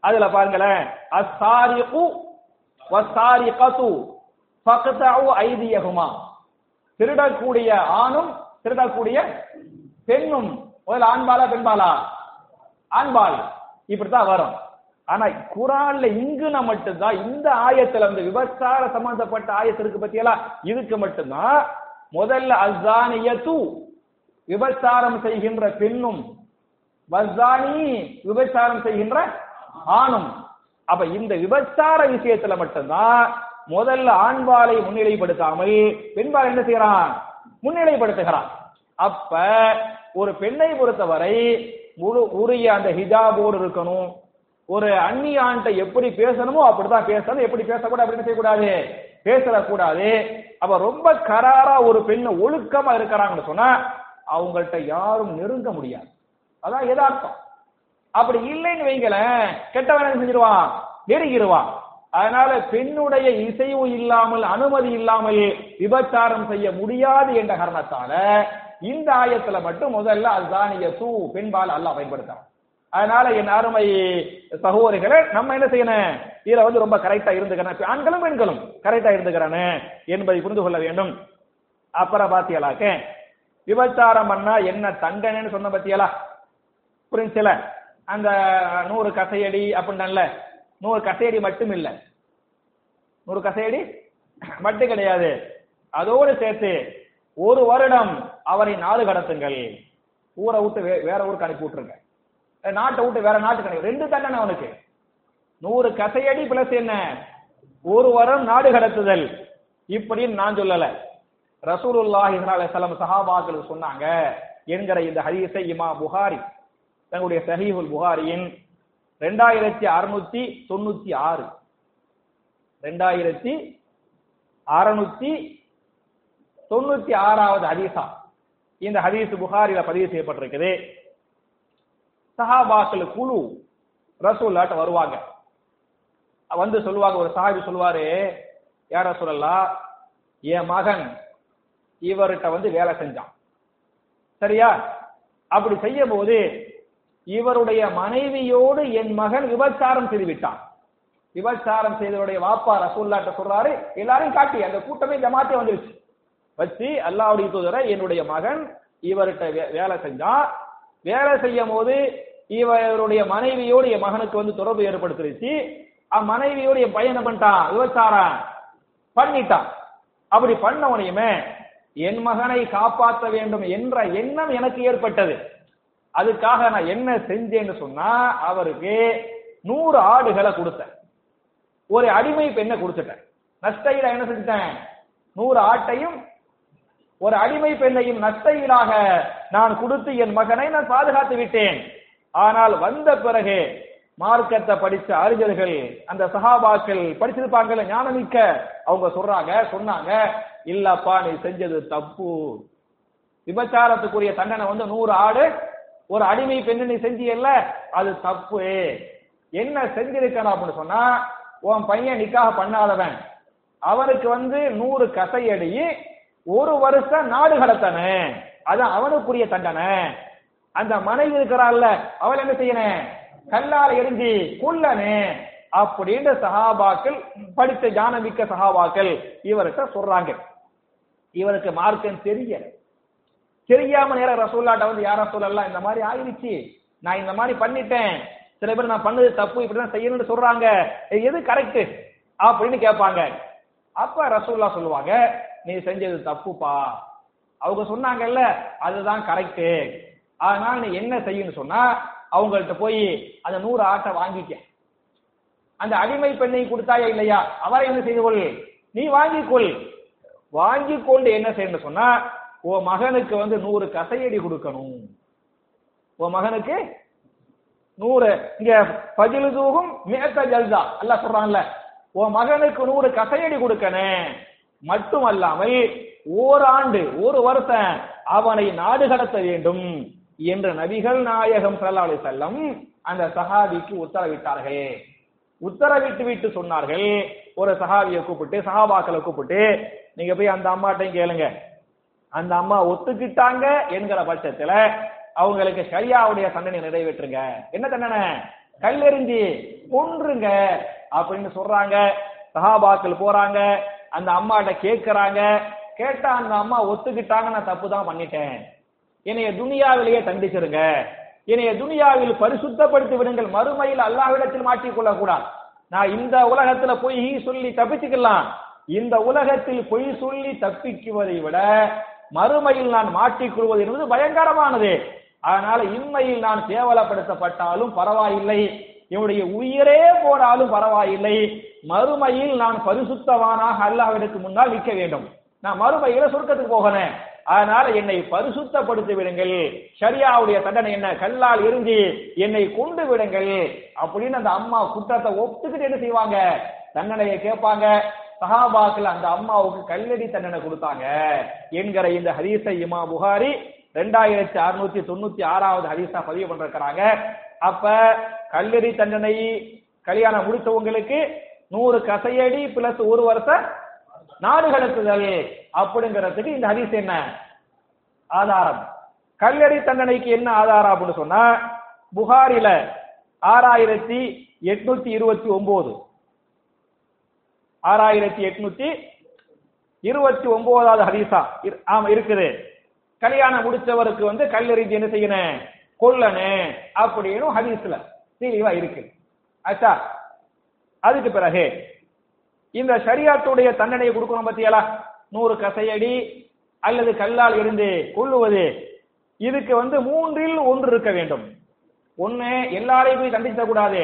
அதுல பாருங்களேன். அசாரிகு வசாரிகது ஃபக்தஉ ஐதியஹுமா. திருடக்கூடிய ஆணும் திருடக்கூடிய பெண்ணும். முதல்ல ஆண்பாலா பெண்பாலா? ஆண்பால். இப்படித்தான் வரும். ஆனா குரான்ல இங்குன மட்டும்தான் இந்த ஆயத்துல அந்த விபச்சார சம்பந்தப்பட்ட ஆயத்திற்கு பத்தியெல்லாம் இதுக்கு மட்டும்தான். முதல்ல அஸ்ஸானியத்து விபச்சாரம் செய்கின்ற பெண்ணும் வசானி விபச்சாரம் செய்கின்ற ஆணும். அப்ப இந்த விபச்சார விஷயத்துல மட்டும்தான் முதல்ல ஆண்பாலை முன்னிலைப்படுத்தாமல் பெண்பால் என்ன செய்யறான்? முன்னிலைப்படுத்துகிறான். அப்ப ஒரு பெண்ணை பொறுத்தவரை முழு உரிய அந்த ஹிஜாபோடு இருக்கணும். ஒரு அந்நிய ஆண்ட எப்படி பேசணுமோ அப்படிதான் பேசணும். எப்படி பேசக்கூடாது அப்படின்னு செய்யக்கூடாது? பேசக்கூடாது. அவ ரொம்ப கராரா ஒரு பெண்ணு ஒழுக்கமா இருக்கிறாங்கன்னு சொன்னா அவங்கள்ட்ட யாரும் நெருங்க முடியாது. அதான் எதார்த்தம் அப்படி இல்லைன்னு வைங்களேன் கெட்டவன் என்ன செஞ்சிருவான்? நெருங்கிடுவான் அதனால பெண்ணுடைய இசைவு இல்லாமல் அனுமதி இல்லாமல் விபச்சாரம் செய்ய முடியாது என்ற காரணத்தால இந்த ஆயத்துல மட்டும் முதல்ல அசானிய சூ பெண்பால் அல்லாஹ் பயன்படுத்தான் அதனால என் அருமை சகோதரிகளை நம்ம என்ன செய்யணும்? இதுல வந்து ரொம்ப கரெக்டா இருந்துக்கிறேன் ஆண்களும் பெண்களும் கரெக்டா இருந்துக்கிறானு என்பதை புரிந்து கொள்ள வேண்டும். அப்புறம் பாத்தியலாக்க விபச்சாரம் பண்ணா என்ன தண்டனைன்னு சொன்ன பத்தியலா? புரிஞ்சுல? அந்த நூறு கசையடி அப்படின்ல நூறு கசேடி மட்டும் இல்ல. நூறு கசேடி மட்டும் கிடையாது. அதோடு சேர்த்து ஒரு வருடம் அவரை நாடு கடத்துங்கள். ஊரை விட்டு வே- வேற ஊருக்கு அனுப்பி விட்டுருங்க. நாட்டை விட்டு வேற நாட்டுக்கு அனுப்பி ரெண்டு தண்டனை அவனுக்கு. நூறு கசையடி பிளஸ் என்ன? ஒரு வருடம் நாடு கடத்துதல். இப்படின்னு நான் சொல்லல. ரசூலுல்லாஹி ஸல்லல்லாஹு சஹாபாக்கள் சொன்னாங்க. என்கிற இந்த ஹதீஸை இமா புகாரி தங்களுடைய சஹீஹுல் புகாரியின் ரெண்டாயிரத்தி அறுநூத்தி தொண்ணூத்தி ஆறு. ரெண்டாயிரத்தி அறுநூத்தி தொண்ணூத்தி ஆறாவது ஹதீஸா. இந்த ஹதீஸ் புகாரில பதிவு செய்யப்பட்டிருக்குது. சஹாபாக்கள் குழு ரசூல்லாட்ட வருவாங்க. வந்து சொல்லுவாங்க ஒரு சாஹிபி சொல்லுவாரு யார சொல்லலா என் மகன் இவர்கிட்ட வந்து வேலை செஞ்சான். சரியா? அப்படி செய்யும் போது இவருடைய மனைவியோடு என் மகன் விபச்சாரம் செய்துவிட்டான். விபச்சாரம் செய்தவருடைய வாப்பா ரசூல்லாட்ட சொல்றாரு எல்லாரும் காட்டி அந்த கூட்டமே ஜமாத்தே வந்துருச்சு. வச்சு அல்லாவுடைய தூதரை என்னுடைய மகன் இவர்கிட்ட வே- வேலை செஞ்சான் வேலை செய்யும் போது இவருடைய மனைவியோடு என் மகனுக்கு வந்து தொடர்பு ஏற்படுத்திருச்சு. மனைவியோடு என் பையன் பண்ணிட்டான்? விபச்சாரம் பண்ணிட்டான். அப்படி பண்ண உனையுமே என் மகனை காப்பாற்ற வேண்டும் என்ற எண்ணம் எனக்கு ஏற்பட்டது. அதுக்காக நான் என்ன செஞ்சேன்னு சொன்னா அவருக்கு நூறு ஆடுகளை கொடுத்தேன். ஒரு அடிமை பெண்ணை கொடுத்துட்டேன்? நஷ்டையில என்ன செஞ்சேன் நூறு ஆட்டையும் ஒரு அடிமை பெண்ணையும் நஷ்டையிலாக நான் கொடுத்து என் மகனை நான் பாதுகாத்து விட்டேன். ஆனால் வந்த பிறகு மார்க்கத்தை படிச்ச அறிஞர்கள் அந்த சகாபாக்கள் படிச்சிருப்பாங்கல்ல ஞானமிக்க அவங்க சொல்றாங்க சொன்னாங்க இல்லப்பா நீ செஞ்சது தப்பு. விபச்சாரத்துக்குரிய தண்டனை வந்து நூறு ஆடு ஒரு அடிமை பெண்ணு நீ செஞ்சியல்ல அது தப்பு. என்ன செஞ்சிருக்கணும் அப்படின்னு சொன்னா உன் பையன் நிக்காக பண்ணாதவன். அவனுக்கு வந்து நூறு கசையடி ஒரு வருஷம் நாடு கடத்தனு. அது அவனுக்குரிய தண்டனை. அந்த மனைவி இருக்கிறாள்ல அவள் என்ன செய்யணும் கல்லால் எரிஞ்சி கொல்லனு. அப்படின்னு சகாபாக்கள் படித்த ஞானமிக்க சகாபாக்கள் இவர்கிட்ட சொல்றாங்க. இவருக்கு மார்க்கம் தெரியல. தெரியாம நேரம் ரசூல்லாட்ட வந்து யாரா சொல்லலாம் இந்த மாதிரி ஆயிடுச்சு. நான் இந்த மாதிரி பண்ணிட்டேன். சில பேர் நான் பண்ணது தப்பு இப்படிதான் செய்யணும்னு சொல்றாங்க. எது கரெக்ட் அப்படின்னு கேட்பாங்க. அப்ப ரசூல்லா சொல்லுவாங்க நீ செஞ்சது தப்புப்பா. அவங்க சொன்னாங்கல்ல அதுதான் கரெக்ட் அதனால நீ என்ன செய்யணும்னு சொன்னா அவங்கள்ட்ட போய் அந்த நூறு ஆட்டை வாங்கிக்க. அந்த அடிமை பெண்ணை கொடுத்தாயா இல்லையா? அவரை என்ன செய்து கொள்? நீ வாங்கிக்கொள். வாங்கி கொண்டு என்ன செய்யணும் சொன்னா உன் மகனுக்கு வந்து நூறு கசையடி கொடுக்கணும். உன் மகனுக்கு நூறு. இங்க பஜிலு தூகும் மேத்த ஜல்தா அல்ல சொல்றான்ல உன் மகனுக்கு நூறு கசையடி கொடுக்கணும் மட்டுமல்லாமல் ஓராண்டு ஒரு வருஷம் அவனை நாடு கடத்த வேண்டும் என்று நபிகள் நாயகம் ஸல்லல்லாஹு செல்லம் வஸல்லம் அந்த சஹாபிக்கு உத்தரவிட்டார்கள். உத்தரவிட்டு விட்டு சொன்னார்கள். ஒரு சஹாபியை கூப்பிட்டு சஹாபாக்களை கூப்பிட்டு நீங்க போய் அந்த அம்மாட்டையும் கேளுங்க. அந்த அம்மா ஒத்துக்கிட்டாங்க என்கிற பட்சத்துல அவங்களுக்கு ஷரியாவுடைய தண்டனை நிறைவேற்றுங்க. என்ன தண்டனை? கல்லெறிஞ்சி கொன்றுங்க அப்படின்னு சொல்றாங்க. சஹாபாக்கள் போறாங்க. அந்த அம்மாட்ட கேட்கறாங்க கேட்டா அந்த அம்மா ஒத்துக்கிட்டாங்க நான் தப்பு தான் பண்ணிட்டேன். என்னைய துனியாவிலேயே தண்டிச்சிருங்க. என்னைய துனியாவில் பரிசுத்தப்படுத்தி விடுங்கள். மறுமையில் அல்லாஹ்விடத்தில் மாட்டிக்கொள்ள கூடாது நான் இந்த உலகத்துல பொய் சொல்லி தப்பிச்சுக்கலாம். இந்த உலகத்தில் பொய் சொல்லி தப்பிக்குவதை விட மறுமையில் நான் மாட்டிக்கொள்வது என்பது பயங்கரமானது. அதனால இம்மையில் நான் கேவலப்படுத்தப்பட்டாலும் பரவாயில்லை. என்னுடைய உயிரே போனாலும் பரவாயில்லை. மறுமையில் நான் பரிசுத்தவானாக அல்லாஹ்விடத்துக்கு முன்னால் நிற்க வேண்டும். நான் மறுமையில சுருக்கத்துக்கு போகணும். அதனால என்னை பரிசுத்தப்படுத்தி விடுங்கள். ஷரியாவுடைய தண்டனை என்ன? கல்லால் இருந்து என்னை கொண்டு விடுங்கள். அப்படின்னு அந்த அம்மா குற்றத்தை ஒத்துக்கிட்டு என்ன செய்வாங்க? தண்டனையை கேட்பாங்க. சஹாபாக்கள் அந்த அம்மாவுக்கு கல்லடி தண்டனை கொடுத்தாங்க என்கிற இந்த ஹதீஸை இமா புகாரி ரெண்டாயிரத்தி அறுநூத்தி தொண்ணூத்தி ஆறாவது ஹதீஸா பதிவு பண்றாங்க அப்ப கல்லடி தண்டனை கல்யாணம் முடிச்சவங்களுக்கு நூறு கசையடி பிளஸ் ஒரு வருஷம் நாடு கடத்துதல் அப்படிங்கிறதுக்கு இந்த ஹதீஸ் என்ன? ஆதாரம். கல்லடி தண்டனைக்கு என்ன ஆதாரம் அப்படின்னு சொன்னா புகாரில ஆறாயிரத்தி எட்நூத்தி இருபத்தி ஒன்பது ஆறாயிரத்தி எட்நூத்தி இருபத்தி ஒன்பதாவது ஹதீஸா. ஆமா இருக்குது. கல்யாணம் முடிச்சவருக்கு வந்து கல்லறிஞ்சு என்ன செய்யணும் கொல்லணும் அப்படின்னு ஹதீஸ்ல தெளிவா இருக்கு. ஆச்சா? அதுக்கு பிறகு இந்த ஷரியாத்துடைய தண்டனையை கொடுக்கணும் பத்தியாலா? நூறு கசையடி அல்லது கல்லால் இருந்து கொள்ளுவது இதுக்கு வந்து மூன்றில் ஒன்று இருக்க வேண்டும். ஒன்னு எல்லாரையும் போய் தண்டிக்க கூடாது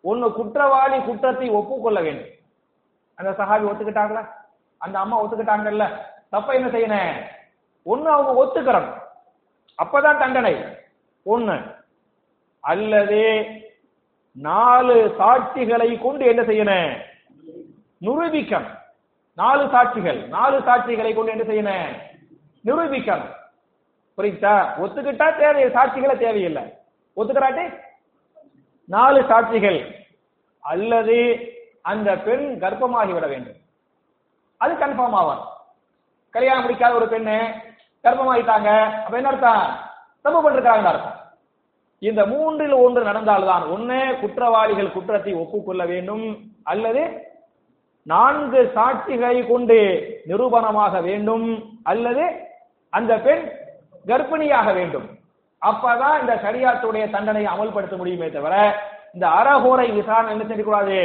ஒன்னு குற்றவாளி குற்றத்தை ஒப்புக்கொள்ள வேண்டும். அந்த சஹாபி ஒத்துக்கிட்டாங்களா? அந்த அம்மா ஒத்துக்கிட்டாங்கல்ல. தப்ப என்ன செய்யணும் ஒண்ணு அவங்க ஒத்துக்கிறோம் அப்பதான் தண்டனை. ஒண்ணு. அல்லது நாலு சாட்சிகளை கொண்டு என்ன செய்யணும் நிரூபிக்கணும். நாலு சாட்சிகள். நாலு சாட்சிகளை கொண்டு என்ன செய்யணும் நிரூபிக்கணும். புரியுதா? ஒத்துக்கிட்டா தேவை சாட்சிகளை தேவையில்லை. ஒத்துக்கிறாட்டி நாலு சாட்சிகள். அல்லது அந்த பெண் கர்ப்பமாகி விட வேண்டும். அது கன்ஃபார்ம் ஆவார் கல்யாணம் முடிக்காத ஒரு பெண்ணு கர்ப்பமாயிட்டாங்க. அப்ப என்ன அர்த்தம்? தப்பு பண்ணிருக்காங்க அர்த்தம். இந்த மூன்றில் ஒன்று நடந்தால்தான் ஒன்னு குற்றவாளிகள் குற்றத்தை ஒப்புக்கொள்ள வேண்டும். அல்லது நான்கு சாட்சிகளை கொண்டு நிரூபணமாக வேண்டும். அல்லது அந்த பெண் கர்ப்பிணியாக வேண்டும். அப்பதான் இந்த சரியாத்துடைய தண்டனையை அமல்படுத்த முடியுமே தவிர இந்த அறகோரை விசாரணை என்ன செய்யக்கூடாது?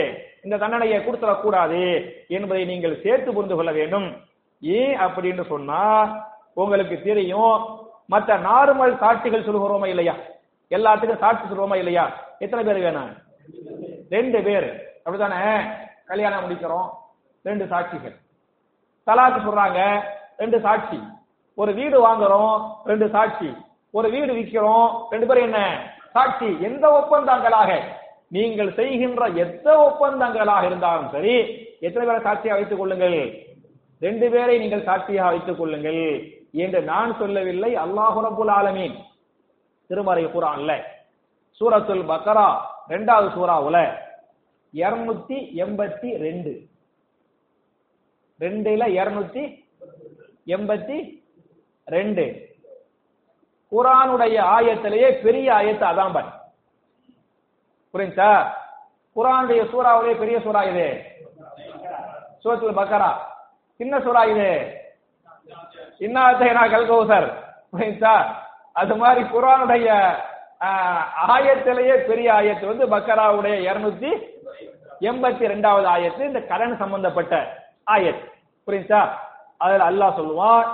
இந்த தண்டனையை கொடுத்துடக் கூடாது என்பதை நீங்கள் சேர்த்து புரிந்து கொள்ள வேண்டும். ஏன் அப்படின்னு சொன்னா உங்களுக்கு தெரியும் மற்ற நார்மல் சாட்சிகள் சொல்கிறோமா இல்லையா? எல்லாத்துக்கும் சாட்சி சொல்லுவோமா இல்லையா? எத்தனை பேர் வேணும்? ரெண்டு பேர். அப்படித்தானே? கல்யாணம் முடிக்கிறோம். ரெண்டு சாட்சிகள். தலாக்கு சொல்றாங்க ரெண்டு சாட்சி. ஒரு வீடு வாங்குறோம் ரெண்டு சாட்சி. ஒரு வீடு விற்கிறோம் ரெண்டு பேரும் என்ன? சாட்சி. எந்த ஒப்பந்தங்களாக? நீங்கள் செய்கின்ற எந்த ஒப்பந்தங்களாக இருந்தாலும் சரி எத்தனை பேரை சாட்சியாக வைத்துக் கொள்ளுங்கள்? ரெண்டு பேரை நீங்கள் சாட்சியாக வைத்துக் கொள்ளுங்கள் என்று நான் சொல்லவில்லை அல்லாஹு ரபுல் ஆலமீன். திருமறை குரான்ல சூரத்துல் பக்கரா ரெண்டாவது சூறாவுல இருநூத்தி எண்பத்தி ரெண்டு. ரெண்டுல இருநூத்தி எண்பத்தி ரெண்டு. குரானுடைய ஆயத்திலேயே பெரிய ஆயத்து அதான் பாரு புரிஞ்சா குரானுடைய சூறாவிலே பெரிய சூறா இது. சூரத்துல் பக்கரா. சின்ன சூறா இது. இன்னாத்தைனா கல்கௌசர். புரிஞ்சா அது மாதிரி குரானுடைய ஆயத்திலேயே பெரிய ஆயத்து வந்து பக்கராவுடைய இருநூத்தி எண்பத்தி ரெண்டாவது ஆயத்து இந்த கடன் சம்பந்தப்பட்ட ஆயத் புரிஞ்சா அதுல அல்லாஹ் சொல்லுவான்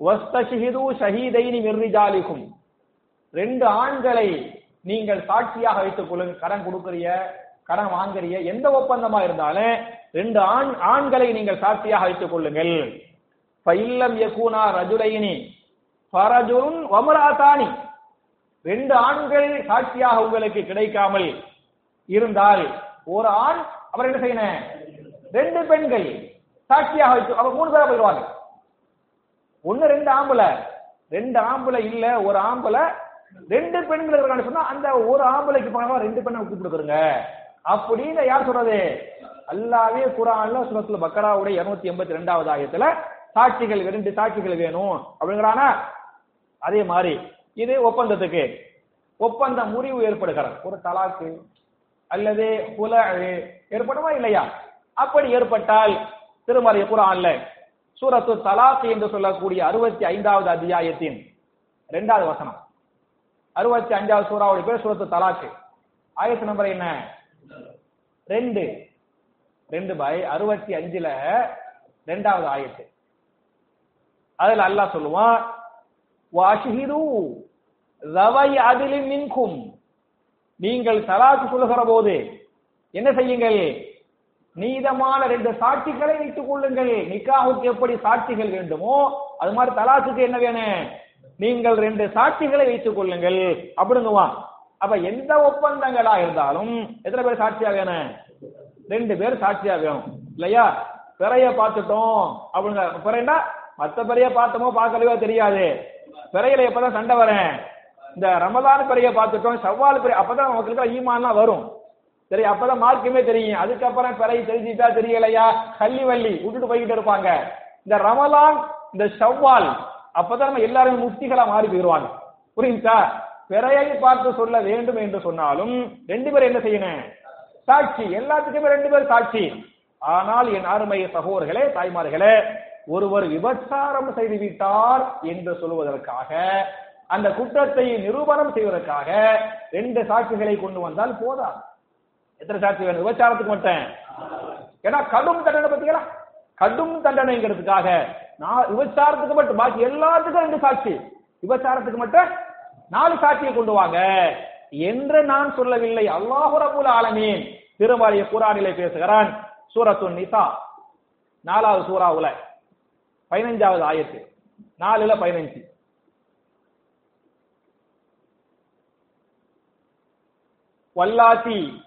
வஸ்தஷிஹிது ஷஹீதைனி மிர்ரிஜாலிக்கும் ரெண்டு ஆண்களை நீங்கள் சாட்சியாக வைத்துக் கொள்ளுங்க. கடன் கொடுக்கறிய கடன் வாங்குறிய எந்த ஒப்பந்தமா இருந்தாலும் ரெண்டு ஆண் ஆண்களை நீங்கள் சாட்சியாக வைத்துக் கொள்ளுங்கள். பைல்லம் யகுனா ரஜுலைனி பரஜுன் வமராதானி ரெண்டு ஆண்கள் சாட்சியாக உங்களுக்கு கிடைக்காமல் இருந்தால் ஒரு ஆண் அவர் என்ன செய்யணும்? ரெண்டு பெண்கள் சாட்சியாக வைத்து அவர் மூணு பேரா போயிடுவாங்க. ஒன்னு ரெண்டு ஆம்பளை ரெண்டு ஆம்பளை இல்ல ஒரு ஆம்பளை ரெண்டு பெண்கள் இருக்கான்னு சொன்னா அந்த ஒரு ஆம்பளைக்கு பணமா ரெண்டு பெண்ணை கூப்பிட்டுருங்க அப்படின்னு யார் சொல்றது? அல்லாவே குரான்ல சுரத்துல பக்கராவுடைய இருநூத்தி எண்பத்தி ரெண்டாவது ஆயத்துல சாட்சிகள் ரெண்டு சாட்சிகள் வேணும் அப்படிங்கிறானா அதே மாதிரி இது ஒப்பந்தத்துக்கு. ஒப்பந்த முறிவு ஏற்படுகிறது. ஒரு தலாக்கு அல்லது புல ஏற்படுமா இல்லையா? அப்படி ஏற்பட்டால் திருமறை குரான்ல சூரத்து தலாக்கு என்று சொல்லக்கூடிய அறுபத்தி ஐந்தாவது அத்தியாயத்தின் இரண்டாவது வசனம். அறுபத்தி அஞ்சாவது சூறாவுடைய பேர் சூரத்து தலாக்கு. ஆயத்து நம்பர் என்ன? ரெண்டு. ரெண்டு பாய் அறுபத்தி அஞ்சுல ரெண்டாவது ஆயத்து. அதுல அல்லாஹ் சொல்லுவான் வாஷிஹிரு ரவை அதிலின் நின்கும் நீங்கள் தலாக்கு சொல்லுகிற போது என்ன செய்யுங்கள்? நீதமான ரெண்டு சாட்சிகளை வைத்துக் கொள்ளுங்கள். நிக்காவுக்கு எப்படி சாட்சிகள் வேண்டுமோ அது மாதிரி தலாக்குக்கு என்ன வேணும்? நீங்கள் ரெண்டு சாட்சிகளை வைத்துக் கொள்ளுங்கள். அப்படிங்குவான் அப்ப எந்த ஒப்பந்தங்களா இருந்தாலும் எத்தனை பேர் சாட்சியா வேணும் ரெண்டு பேர் சாட்சியா வேணும் இல்லையா? பிறைய பார்த்துட்டோம். அப்படிங்க. பிறைண்டா மத்த பிறைய பார்த்தோமோ பார்க்கலையோ தெரியாது. பிறையில எப்பதான் சண்டை வரேன் இந்த ரமதான பிறைய பார்த்துட்டோம் செவ்வால் பிறை. அப்பதான் நமக்கு இருக்கிற ஈமான்லாம் வரும். சரி அப்பதான் மார்க்குமே தெரியும். அதுக்கப்புறம் பிறை தெரிஞ்சுட்டா தெரியலையா? கள்ளி வள்ளி விட்டுட்டு போய்கிட்டு இருப்பாங்க. இந்த ரமலான் இந்த செவ்வால் அப்பதான் நம்ம எல்லாரும் முக்திகளா மாறி போயிருவாங்க. புரியுதா பிறையை பார்த்து சொல்ல வேண்டும் என்று சொன்னாலும் ரெண்டு பேரும் என்ன செய்யணும்? சாட்சி. எல்லாத்துக்குமே ரெண்டு பேர் சாட்சி. ஆனால் என் அருமை சகோதர்களே தாய்மார்களே ஒருவர் விபச்சாரம் செய்து விட்டார் என்று சொல்வதற்காக அந்த குற்றத்தை நிரூபணம் செய்வதற்காக ரெண்டு சாட்சிகளை கொண்டு வந்தால் போதாது. எத்தனை சாட்சி வேணும்? விபச்சாரத்துக்கு மட்டும். ஏன்னா கடும் தண்டனை பத்தீங்களா கடும் தண்டனைங்கிறதுக்காக நான் விபச்சாரத்துக்கு மட்டும் பாக்கி எல்லாத்துக்கும் ரெண்டு சாட்சி. விபச்சாரத்துக்கு மட்டும் நாலு சாட்சியை கொண்டு வாங்க. என்று நான் சொல்லவில்லை. அல்லாஹு ரபுல் ஆலமீன் திருமலைய குரானிலே பேசுகிறான். சூரத்து நிசா. நாலாவது சூறாவுல பதினஞ்சாவது ஆயத்து. நாலுல பதினஞ்சு. வல்லாத்தி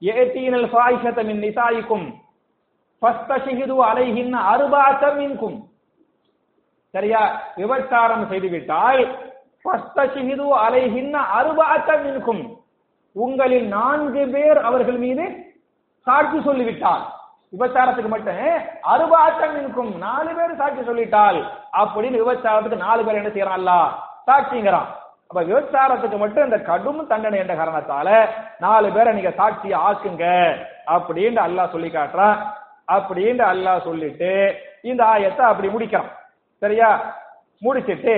ஏத்தீனல் ஃபாயிஷத நிசாய்க்கும் நிசாயிக்கும் ஃபஸ்தஷிஹிது அலைஹின் அருபாத்தம் இன்கும் சரியா? விபச்சாரம் செய்துவிட்டால் ஃபஸ்தஷிஹிது அலைஹின் அருபாத்தம் இன்கும் உங்களில் நான்கு பேர் அவர்கள் மீது சாட்சி சொல்லிவிட்டால். விபச்சாரத்துக்கு மட்டும் அருபாத்தம் இருக்கும் நாலு பேர் சாட்சி சொல்லிட்டால். அப்படின்னு விபச்சாரத்துக்கு நாலு பேர் என்ன செய்யறான்ல சாட்சிங்கிறான். அப்ப விபச்சாரத்துக்கு மட்டும் இந்த கடும் தண்டனை என்ற காரணத்தால நாலு பேரை நீங்க சாட்சி ஆக்குங்க அப்படின்னு அல்லாஹ் சொல்லி காட்டுறான். அப்படின்னு அல்லாஹ் சொல்லிட்டு இந்த ஆயத்தை அப்படி முடிக்கிறான் சரியா? முடிச்சிட்டு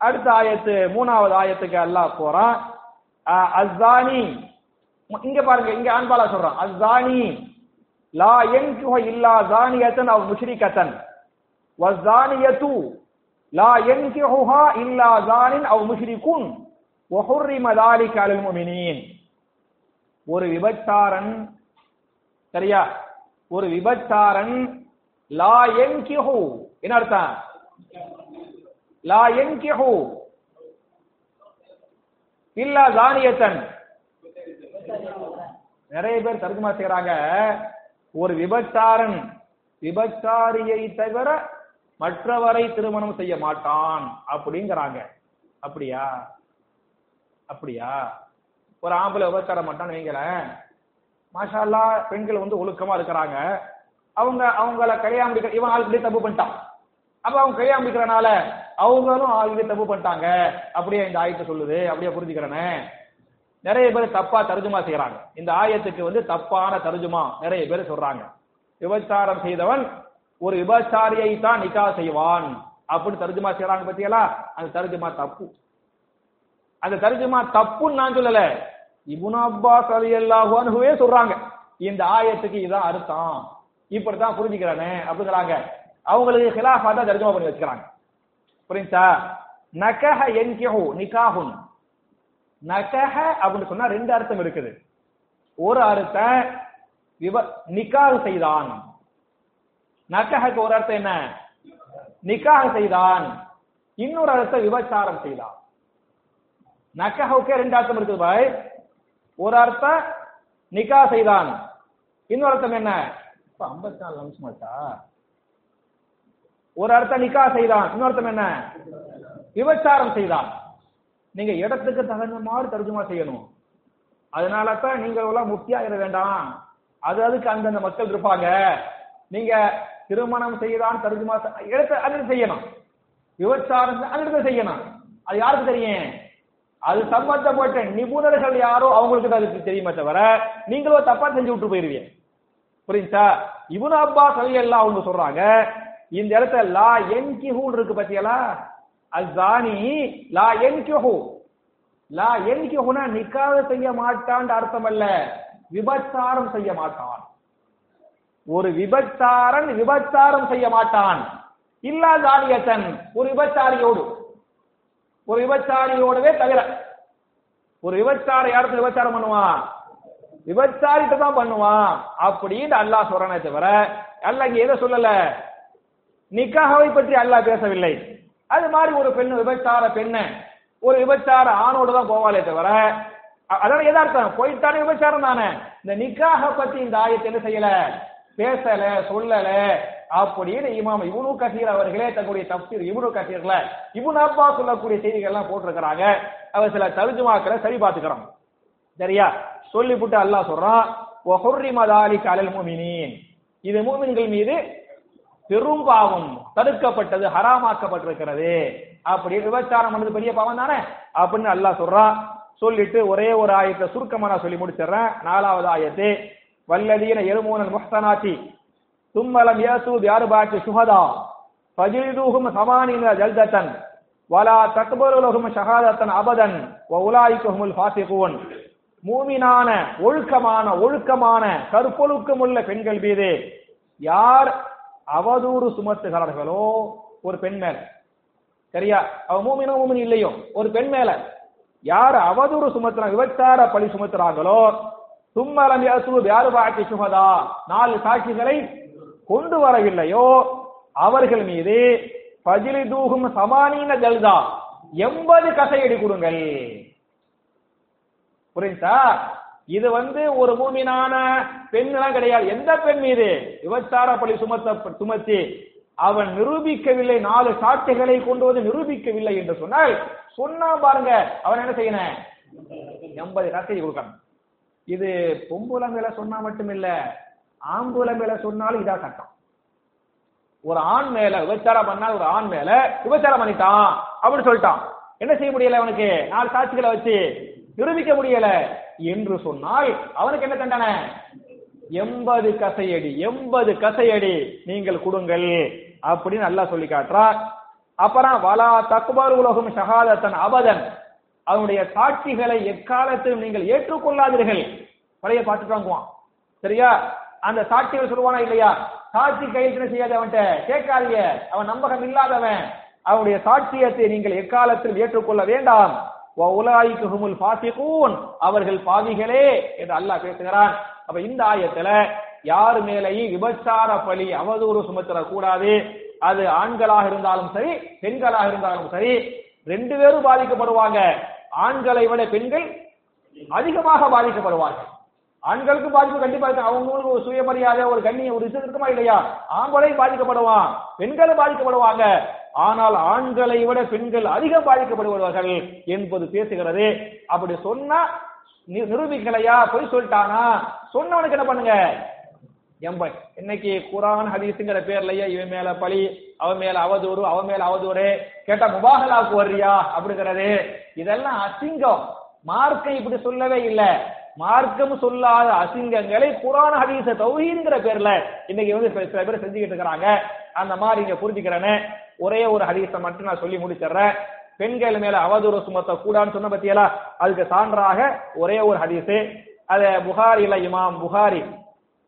அடுத்த ஆயத்து மூணாவது ஆயத்துக்கு அல்லாஹ் போறான். அஸ்தானி இங்க பாருங்க இங்க ஆண்பாலா சொல்றான். அஸ்தானி லா என்குஹ இல்லா ஜானியத்தன் அவ் முஷ்ரிகத்தன். வஸ்தானியத்து லா என்குஹா இல்லா ஜானின் அவ் முஷ்ரிகுன். ஒஹுரிம தாலிக் அலுல் முமினின். ஒரு விபச்சாரன் சரியா? ஒரு விபச்சாரன் லா யன்கிஹு என்ன அர்த்தம்? லா யன்கிஹு இல்லா ஜானியத்தன். நிறைய பேர் தருக்குமா செய்யறாங்க ஒரு விபச்சாரன் விபச்சாரியை தவிர மற்றவரை திருமணம் செய்ய மாட்டான் அப்படிங்கிறாங்க. அப்படியா? அப்படியா? ஒரு ஆம்பளை விபச்சாரம் மாட்டான்னு வைங்களேன். மாஷால்லா பெண்கள் வந்து ஒழுக்கமா இருக்கிறாங்க. அவங்க அவங்கள கல்யாணம் இவன் இவன் ஆல்ரெடி தப்பு பண்ணிட்டான். அப்ப அவங்க கல்யாணம் முடிக்கிறனால அவங்களும் ஆல்ரெடி தப்பு பண்ணிட்டாங்க. அப்படியே இந்த ஆயத்தை சொல்லுது அப்படியே புரிஞ்சுக்கிறனே. நிறைய பேர் தப்பா தர்ஜுமா செய்யறாங்க இந்த ஆயத்துக்கு வந்து தப்பான தர்ஜுமா நிறைய பேர் சொல்றாங்க. விபச்சாரம் செய்தவன் ஒரு விபச்சாரியை தான் நிக்கா செய்வான். அப்படின்னு தர்ஜுமா செய்யறாங்க பத்தியலா? அந்த தர்ஜுமா தப்பு. அந்த தர்ஜுமா தப்புன்னு நான் சொல்லல. இபுன் அப்பாஸ் அலி அல்லாஹுவே சொல்றாங்க. இந்த ஆயத்துக்கு இதான் அர்த்தம். இப்படித்தான் புரிஞ்சுக்கிறானே அப்படிங்கிறாங்க. அவங்களுக்கு ஹிலாஃபா தான் தர்ஜமா பண்ணி வச்சுக்கிறாங்க. புரியுதா? நகஹ என்கிஹு நிகாஹுன். நகஹ அப்படின்னு சொன்னா ரெண்டு அர்த்தம் இருக்குது. ஒரு அர்த்தம் விவ நிக்காக செய்தான். நகஹக்கு ஒரு அர்த்தம் என்ன? நிக்காக செய்தான். இன்னொரு அர்த்தம் விபச்சாரம் செய்தான். நக்கஹுக்கே ரெண்டு அர்த்தம் இருக்குது பாய். ஒரு அர்த்தம் நிக்கா செய்தான். இன்னொரு அர்த்தம் என்ன? இப்ப ஐம்பத்தி நாலு நிமிஷம் ஆச்சா ஒரு அர்த்தம் நிக்கா செய்தான். இன்னொருத்தம் என்ன? விபச்சாரம் செய்தான். நீங்க இடத்துக்கு தகுந்த மாதிரி தர்ஜுமா செய்யணும். அதனால தான் நீங்க எல்லாம் முக்கியா வேண்டாம். அது அதுக்கு அந்தந்த மக்கள் இருப்பாங்க. நீங்க திருமணம் செய்தான் தர்ஜுமா இடத்தை இடத்த அது செய்யணும். விபச்சாரம் அந்த இடத்துல செய்யணும். அது யாருக்கு தெரியும்? அது சம்பந்தப்பட்ட நிபுணர்கள் யாரோ அவங்களுக்கு தான் அதுக்கு தெரியுமே தவிர நீங்களோ தப்பா செஞ்சு விட்டு போயிருவீங்க. புரியுதா? இவனு அப்பா எல்லாம் அவங்க சொல்றாங்க இந்த இடத்துல லா என் என்கிஹூன் இருக்கு பத்தியலா அசானி லா என் கிஹூ லா என் கிஹூனா நிக்காத செய்ய மாட்டான் அர்த்தம் அல்ல. விபச்சாரம் செய்ய மாட்டான். ஒரு விபச்சாரன் விபச்சாரம் செய்ய மாட்டான். இல்லா ஜானியத்தன் ஒரு விபச்சாரியோடு. ஒரு விபச்சாரியோடவே தவிர ஒரு விபச்சார யாருக்கு விபச்சாரம் பண்ணுவான்? விபச்சாரிட்டு தான் பண்ணுவான். அப்படின்னு அல்லாஹ் சொல்றானே தவிர அல்லாஹ் இங்க எதை சொல்லல? நிக்காகவை பற்றி அல்லாஹ் பேசவில்லை. அது மாதிரி ஒரு பெண் விபச்சார பெண்ண ஒரு விபச்சார ஆணோடு தான் போவாளே தவிர அ- அதான் எதார்த்தம்? போயிட்டானே விபச்சாரம் தானே. இந்த நிக்காக பத்தி இந்த ஆயத்தை என்ன செய்யல? பேசல சொல்லல. அப்படின்னு இமாம் இவனு கசீர் அவர்களே தங்களுடைய தப்சீர் இவனு கசீர்ல இவன் அப்பா சொல்லக்கூடிய செய்திகள் எல்லாம் போட்டிருக்கிறாங்க. அவர் சில தருஜுமாக்களை சரி பார்த்துக்கிறோம் சரியா? சொல்லிவிட்டு அல்லாஹ் சொல்றான் ஒஹுரிமதாலி கலல் மூமினின். இது மூமின்கள் மீது பெரும் பாவம் தடுக்கப்பட்டது ஹராமாக்கப்பட்டிருக்கிறது. அப்படி விபச்சாரம் பண்ணது பெரிய பாவம் தானே? அப்படின்னு அல்லாஹ் சொல்றான். சொல்லிட்டு ஒரே ஒரு ஆயத்தை சுருக்கமா நான் சொல்லி முடிச்சிடுறேன். நாலாவது ஆயத்து வல்லதீன எருமோனல் முஹ்தனாத்தி தும்மலம் யாசு பியாருபாட்டு சுஹதா ஃபஜிதுஹும் சமானின ஜல்தத்தன் வலா தக்பருலகும் ஷஹாதத்தன் அபதன் வ உலாயிகஹுமுல் ஃபாசிகூன் மூமினான ஒழுக்கமான ஒழுக்கமான கற்பொழுக்கம் உள்ள பெண்கள் மீது யார் அவதூறு சுமத்துகிறார்களோ ஒரு பெண் மேல. சரியா? அவ மூமினோ மூமின் இல்லையோ? ஒரு பெண் மேல. யார் அவதூறு சுமத்துறாங்க விபச்சார பழி சுமத்துறாங்களோ தும்மலம் யாசு யாரு பாக்கி சுகதா நாலு சாட்சிகளை கொண்டு வரவில்லையோ அவர்கள் மீது பஜிலி தூகும் சமானீன ஜல்தா எண்பது கசையடி கொடுங்கள். புரியுதா இது வந்து ஒரு மூமினான பெண்ணெல்லாம் கிடையாது. எந்த பெண் மீது? விபச்சார பழி சுமத்த சுமத்தி அவன் நிரூபிக்கவில்லை. நாலு சாட்சிகளை கொண்டு வந்து நிரூபிக்கவில்லை என்று சொன்னால் சொன்னா பாருங்க அவன் என்ன செய்யணும் எண்பது கசை கொடுக்கணும். இது பொம்புலங்களை சொன்னா மட்டும் இல்லை ஆம்புல மேல சொன்னாலும் இதா சட்டம். ஒரு ஆண் மேல விபச்சாரம் பண்ணால் ஒரு ஆண் மேல விபச்சாரம் பண்ணிட்டான் அப்படின்னு சொல்லிட்டான். என்ன செய்ய முடியல அவனுக்கு? நாலு சாட்சிகளை வச்சு நிரூபிக்க முடியல. என்று சொன்னால் அவனுக்கு என்ன தண்டனை? எண்பது கசையடி எண்பது கசையடி நீங்கள் கொடுங்கள் அப்படின்னு நல்லா சொல்லி காட்டுறார். அப்புறம் வலா தக்குபார் உலகம் ஷஹாதத்தன் அபதன். அவனுடைய சாட்சிகளை எக்காலத்திலும் நீங்கள் ஏற்றுக்கொள்ளாதீர்கள். பழைய பாட்டு வாங்குவான் சரியா? அந்த சாட்சிகள் சொல்லுவானா இல்லையா? சாட்சி கையெழுத்து செய்யாத அவன்கிட்ட? கேட்காதீங்க அவன் நம்பகம் இல்லாதவன். அவனுடைய சாட்சியத்தை நீங்கள் எக்காலத்தில் ஏற்றுக்கொள்ள வேண்டாம். உலாய்க்குமுல் பாசிகூன் அவர்கள் பாவிகளே என்று அல்லாஹ் பேசுகிறான். அப்ப இந்த ஆயத்துல யார் மேலேயும் விபச்சார பழி அவதூறு சுமத்தர கூடாது அது ஆண்களாக இருந்தாலும் சரி பெண்களாக இருந்தாலும் சரி ரெண்டு பேரும் பாதிக்கப்படுவாங்க. ஆண்களை விட பெண்கள் அதிகமாக பாதிக்கப்படுவார்கள். ஆண்களுக்கும் பாதிப்பு கண்டிப்பா இருக்கு. அவங்களுக்கு ஒரு சுயமரியாதை ஒரு கண்ணியம் ஒரு இது இருக்குமா இல்லையா? ஆண்களையும் பாதிக்கப்படுவான் பெண்களும் பாதிக்கப்படுவாங்க. ஆனால் ஆண்களை விட பெண்கள் அதிகம் பாதிக்கப்படுவார்கள் என்பது பேசுகிறது. அப்படி சொன்னா நிரூபிக்கலையா? பொய் சொல்லிட்டானா? சொன்னவனுக்கு என்ன பண்ணுங்க? எம்பை. இன்னைக்கு குரான் ஹதீஸுங்கிற பேர்லயே இவன் மேல பழி அவன் மேல அவதூறு அவன் மேல அவதூறு கேட்டா முபாகலாக்கு வர்றியா? அப்படிங்கிறது. இதெல்லாம் அசிங்கம். மார்க்கம் இப்படி சொல்லவே இல்லை. மார்க்கம் சொல்லாத அசிங்கங்களை குரான ஹதீச தௌஹீங்கிற பேர்ல இன்னைக்கு வந்து சில சில பேர் செஞ்சுக்கிட்டு இருக்கிறாங்க. அந்த மாதிரி இங்க புரிஞ்சுக்கிறேன்னு ஒரே ஒரு ஹதீஸை மட்டும் நான் சொல்லி முடிச்சிடுறேன். பெண்கள் மேல அவதூறு சுமத்த கூடான்னு சொன்ன பத்தியலா? அதுக்கு சான்றாக ஒரே ஒரு ஹதீஸ். அது புகாரில இமாம் புகாரி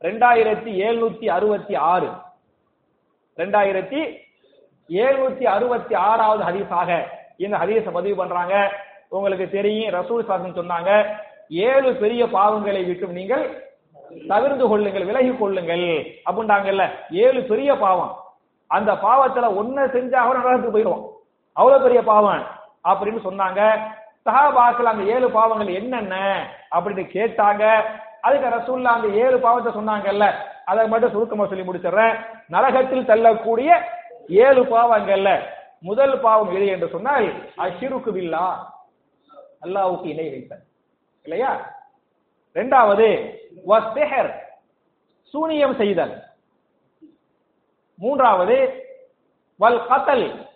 ரெண்டாயிரத்தி எழுநூத்தி அறுபத்தி ஆறு. ரெண்டாயிரத்தி எழுநூத்தி அறுபத்தி ஆறாவது ஹதீஸாக இந்த ஹதீஸை பதிவு பண்றாங்க. உங்களுக்கு தெரியும் ரசூல் சாசன் சொன்னாங்க. ஏழு பெரிய பாவங்களை விட்டு நீங்கள் தவிர்ந்து கொள்ளுங்கள் விலகி கொள்ளுங்கள் அப்படின்றாங்கல்ல. ஏழு பெரிய பாவம். அந்த பாவத்துல ஒன்ன செஞ்சா கூட நரகத்துக்கு போயிடுவோம் அவ்வளவு பெரிய பாவம் அப்படின்னு சொன்னாங்க. சஹாபாக்கள் அந்த ஏழு பாவங்கள் என்னென்ன அப்படின்னு கேட்டாங்க. அதுக்கு ரசூல்லா அந்த ஏழு பாவத்தை சொன்னாங்கல்ல. அதை மட்டும் சுருக்கமா சொல்லி முடிச்சிடுறேன். நரகத்தில் தள்ளக்கூடிய ஏழு பாவங்கள்ல முதல் பாவம் எது என்று சொன்னால் அஷிருக்கு பில்லா. அல்லாவுக்கு இணை வைத்தன் இல்லையா? ரெண்டாவது வஸ்தெஹர் சூனியம் செய்தல். மூன்றாவது வல் கத்தல்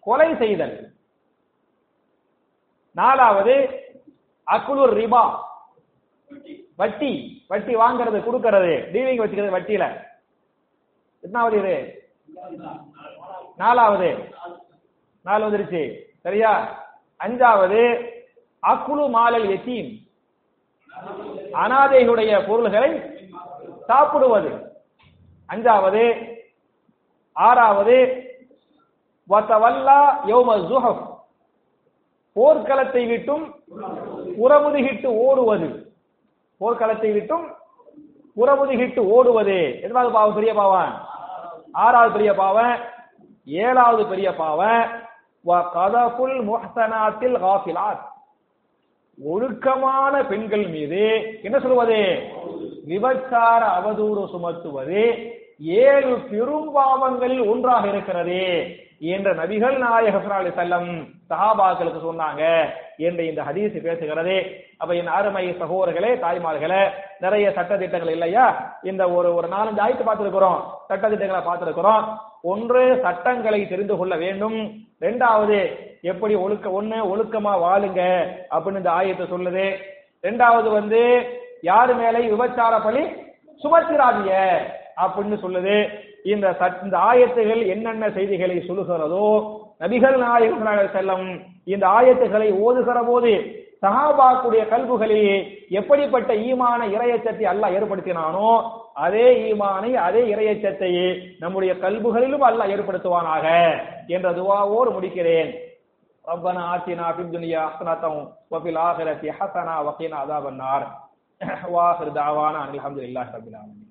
கொலை செய்தல். நாலாவது அக்குலுர் ரிபா வட்டி வட்டி வாங்குறது கொடுக்கறது டீலிங் வச்சுக்கிறது வட்டியில. எத்தனாவது இது? நாலாவது. நாலு வந்துருச்சு. சரியா? அஞ்சாவது அக்குழு மாலல் எத்தீம். அனாதைகளுடைய பொருள்களை சாப்பிடுவது. அஞ்சாவது ஆறாவது வத்தவல்லா யோம ஜுஹப் போர்க்களத்தை விட்டும் புறமுதுகிட்டு ஓடுவது. போர்க்களத்தை விட்டும் புறமுதுகிட்டு ஓடுவது. எதாவது பாவம் பெரிய பாவம்? ஆறாவது பெரிய பாவம் ஏழாவது பெரிய பாவம். வ கதபுல் முஹ்சனாத்தில் காஃபிலாத். ஒழுக்கமான பெண்கள் மீது என்ன சொல்வது விபச்சார அவதூறு சுமத்துவது. ஏழு பெரும் பாவங்களில் ஒன்றாக இருக்கிறது. என்ற நபிகள் நாயக அலி செல்லம் சஹாபாக்களுக்கு சொன்னாங்க என்று இந்த ஹதீஸ் பேசுகிறது. அப்ப என் அருமை சகோதரர்களே தாய்மார்களே நிறைய சட்ட திட்டங்கள் இல்லையா? இந்த ஒரு ஒரு நாலஞ்சு ஆய்த்து பார்த்திருக்கிறோம். சட்ட திட்டங்களை பார்த்திருக்கிறோம். ஒன்று சட்டங்களை தெரிந்து கொள்ள வேண்டும். ரெண்டாவது எப்படி ஒழுக்க ஒண்ணு ஒழுக்கமா வாழுங்க அப்படின்னு இந்த ஆயத்தை சொல்லுது. ரெண்டாவது வந்து யாரு மேலே விபச்சார பழி சுமத்திராதிய அப்படின்னு சொல்லுது. இந்த இந்த ஆயத்துகள் என்னென்ன செய்திகளை சொல்லுகிறதோ நபிகள் நாயகம் செல்லம் இந்த ஆயத்துகளை ஓதுகிற போது சஹாபாக்குடைய கல்புகளில் எப்படிப்பட்ட ஈமான இரையச்சத்தை அல்லாஹ் ஏற்படுத்தினானோ அதே ஈமானை அதே இரையச்சத்தை நம்முடைய கல்புகளிலும் அல்லாஹ் ஏற்படுத்துவானாக என்ற துவாவோடு முடிக்கிறேன். ரப்பனா ஆத்தினா ஃபில் துனியா ஹசனத்தம் வஃபில் ஆஹிரத்தி ஹசனா வகீனா அதாபன்னார் வாஹிர் தாவானா அல்ஹம்துலில்லாஹி ரப்பில் ஆலமீன்.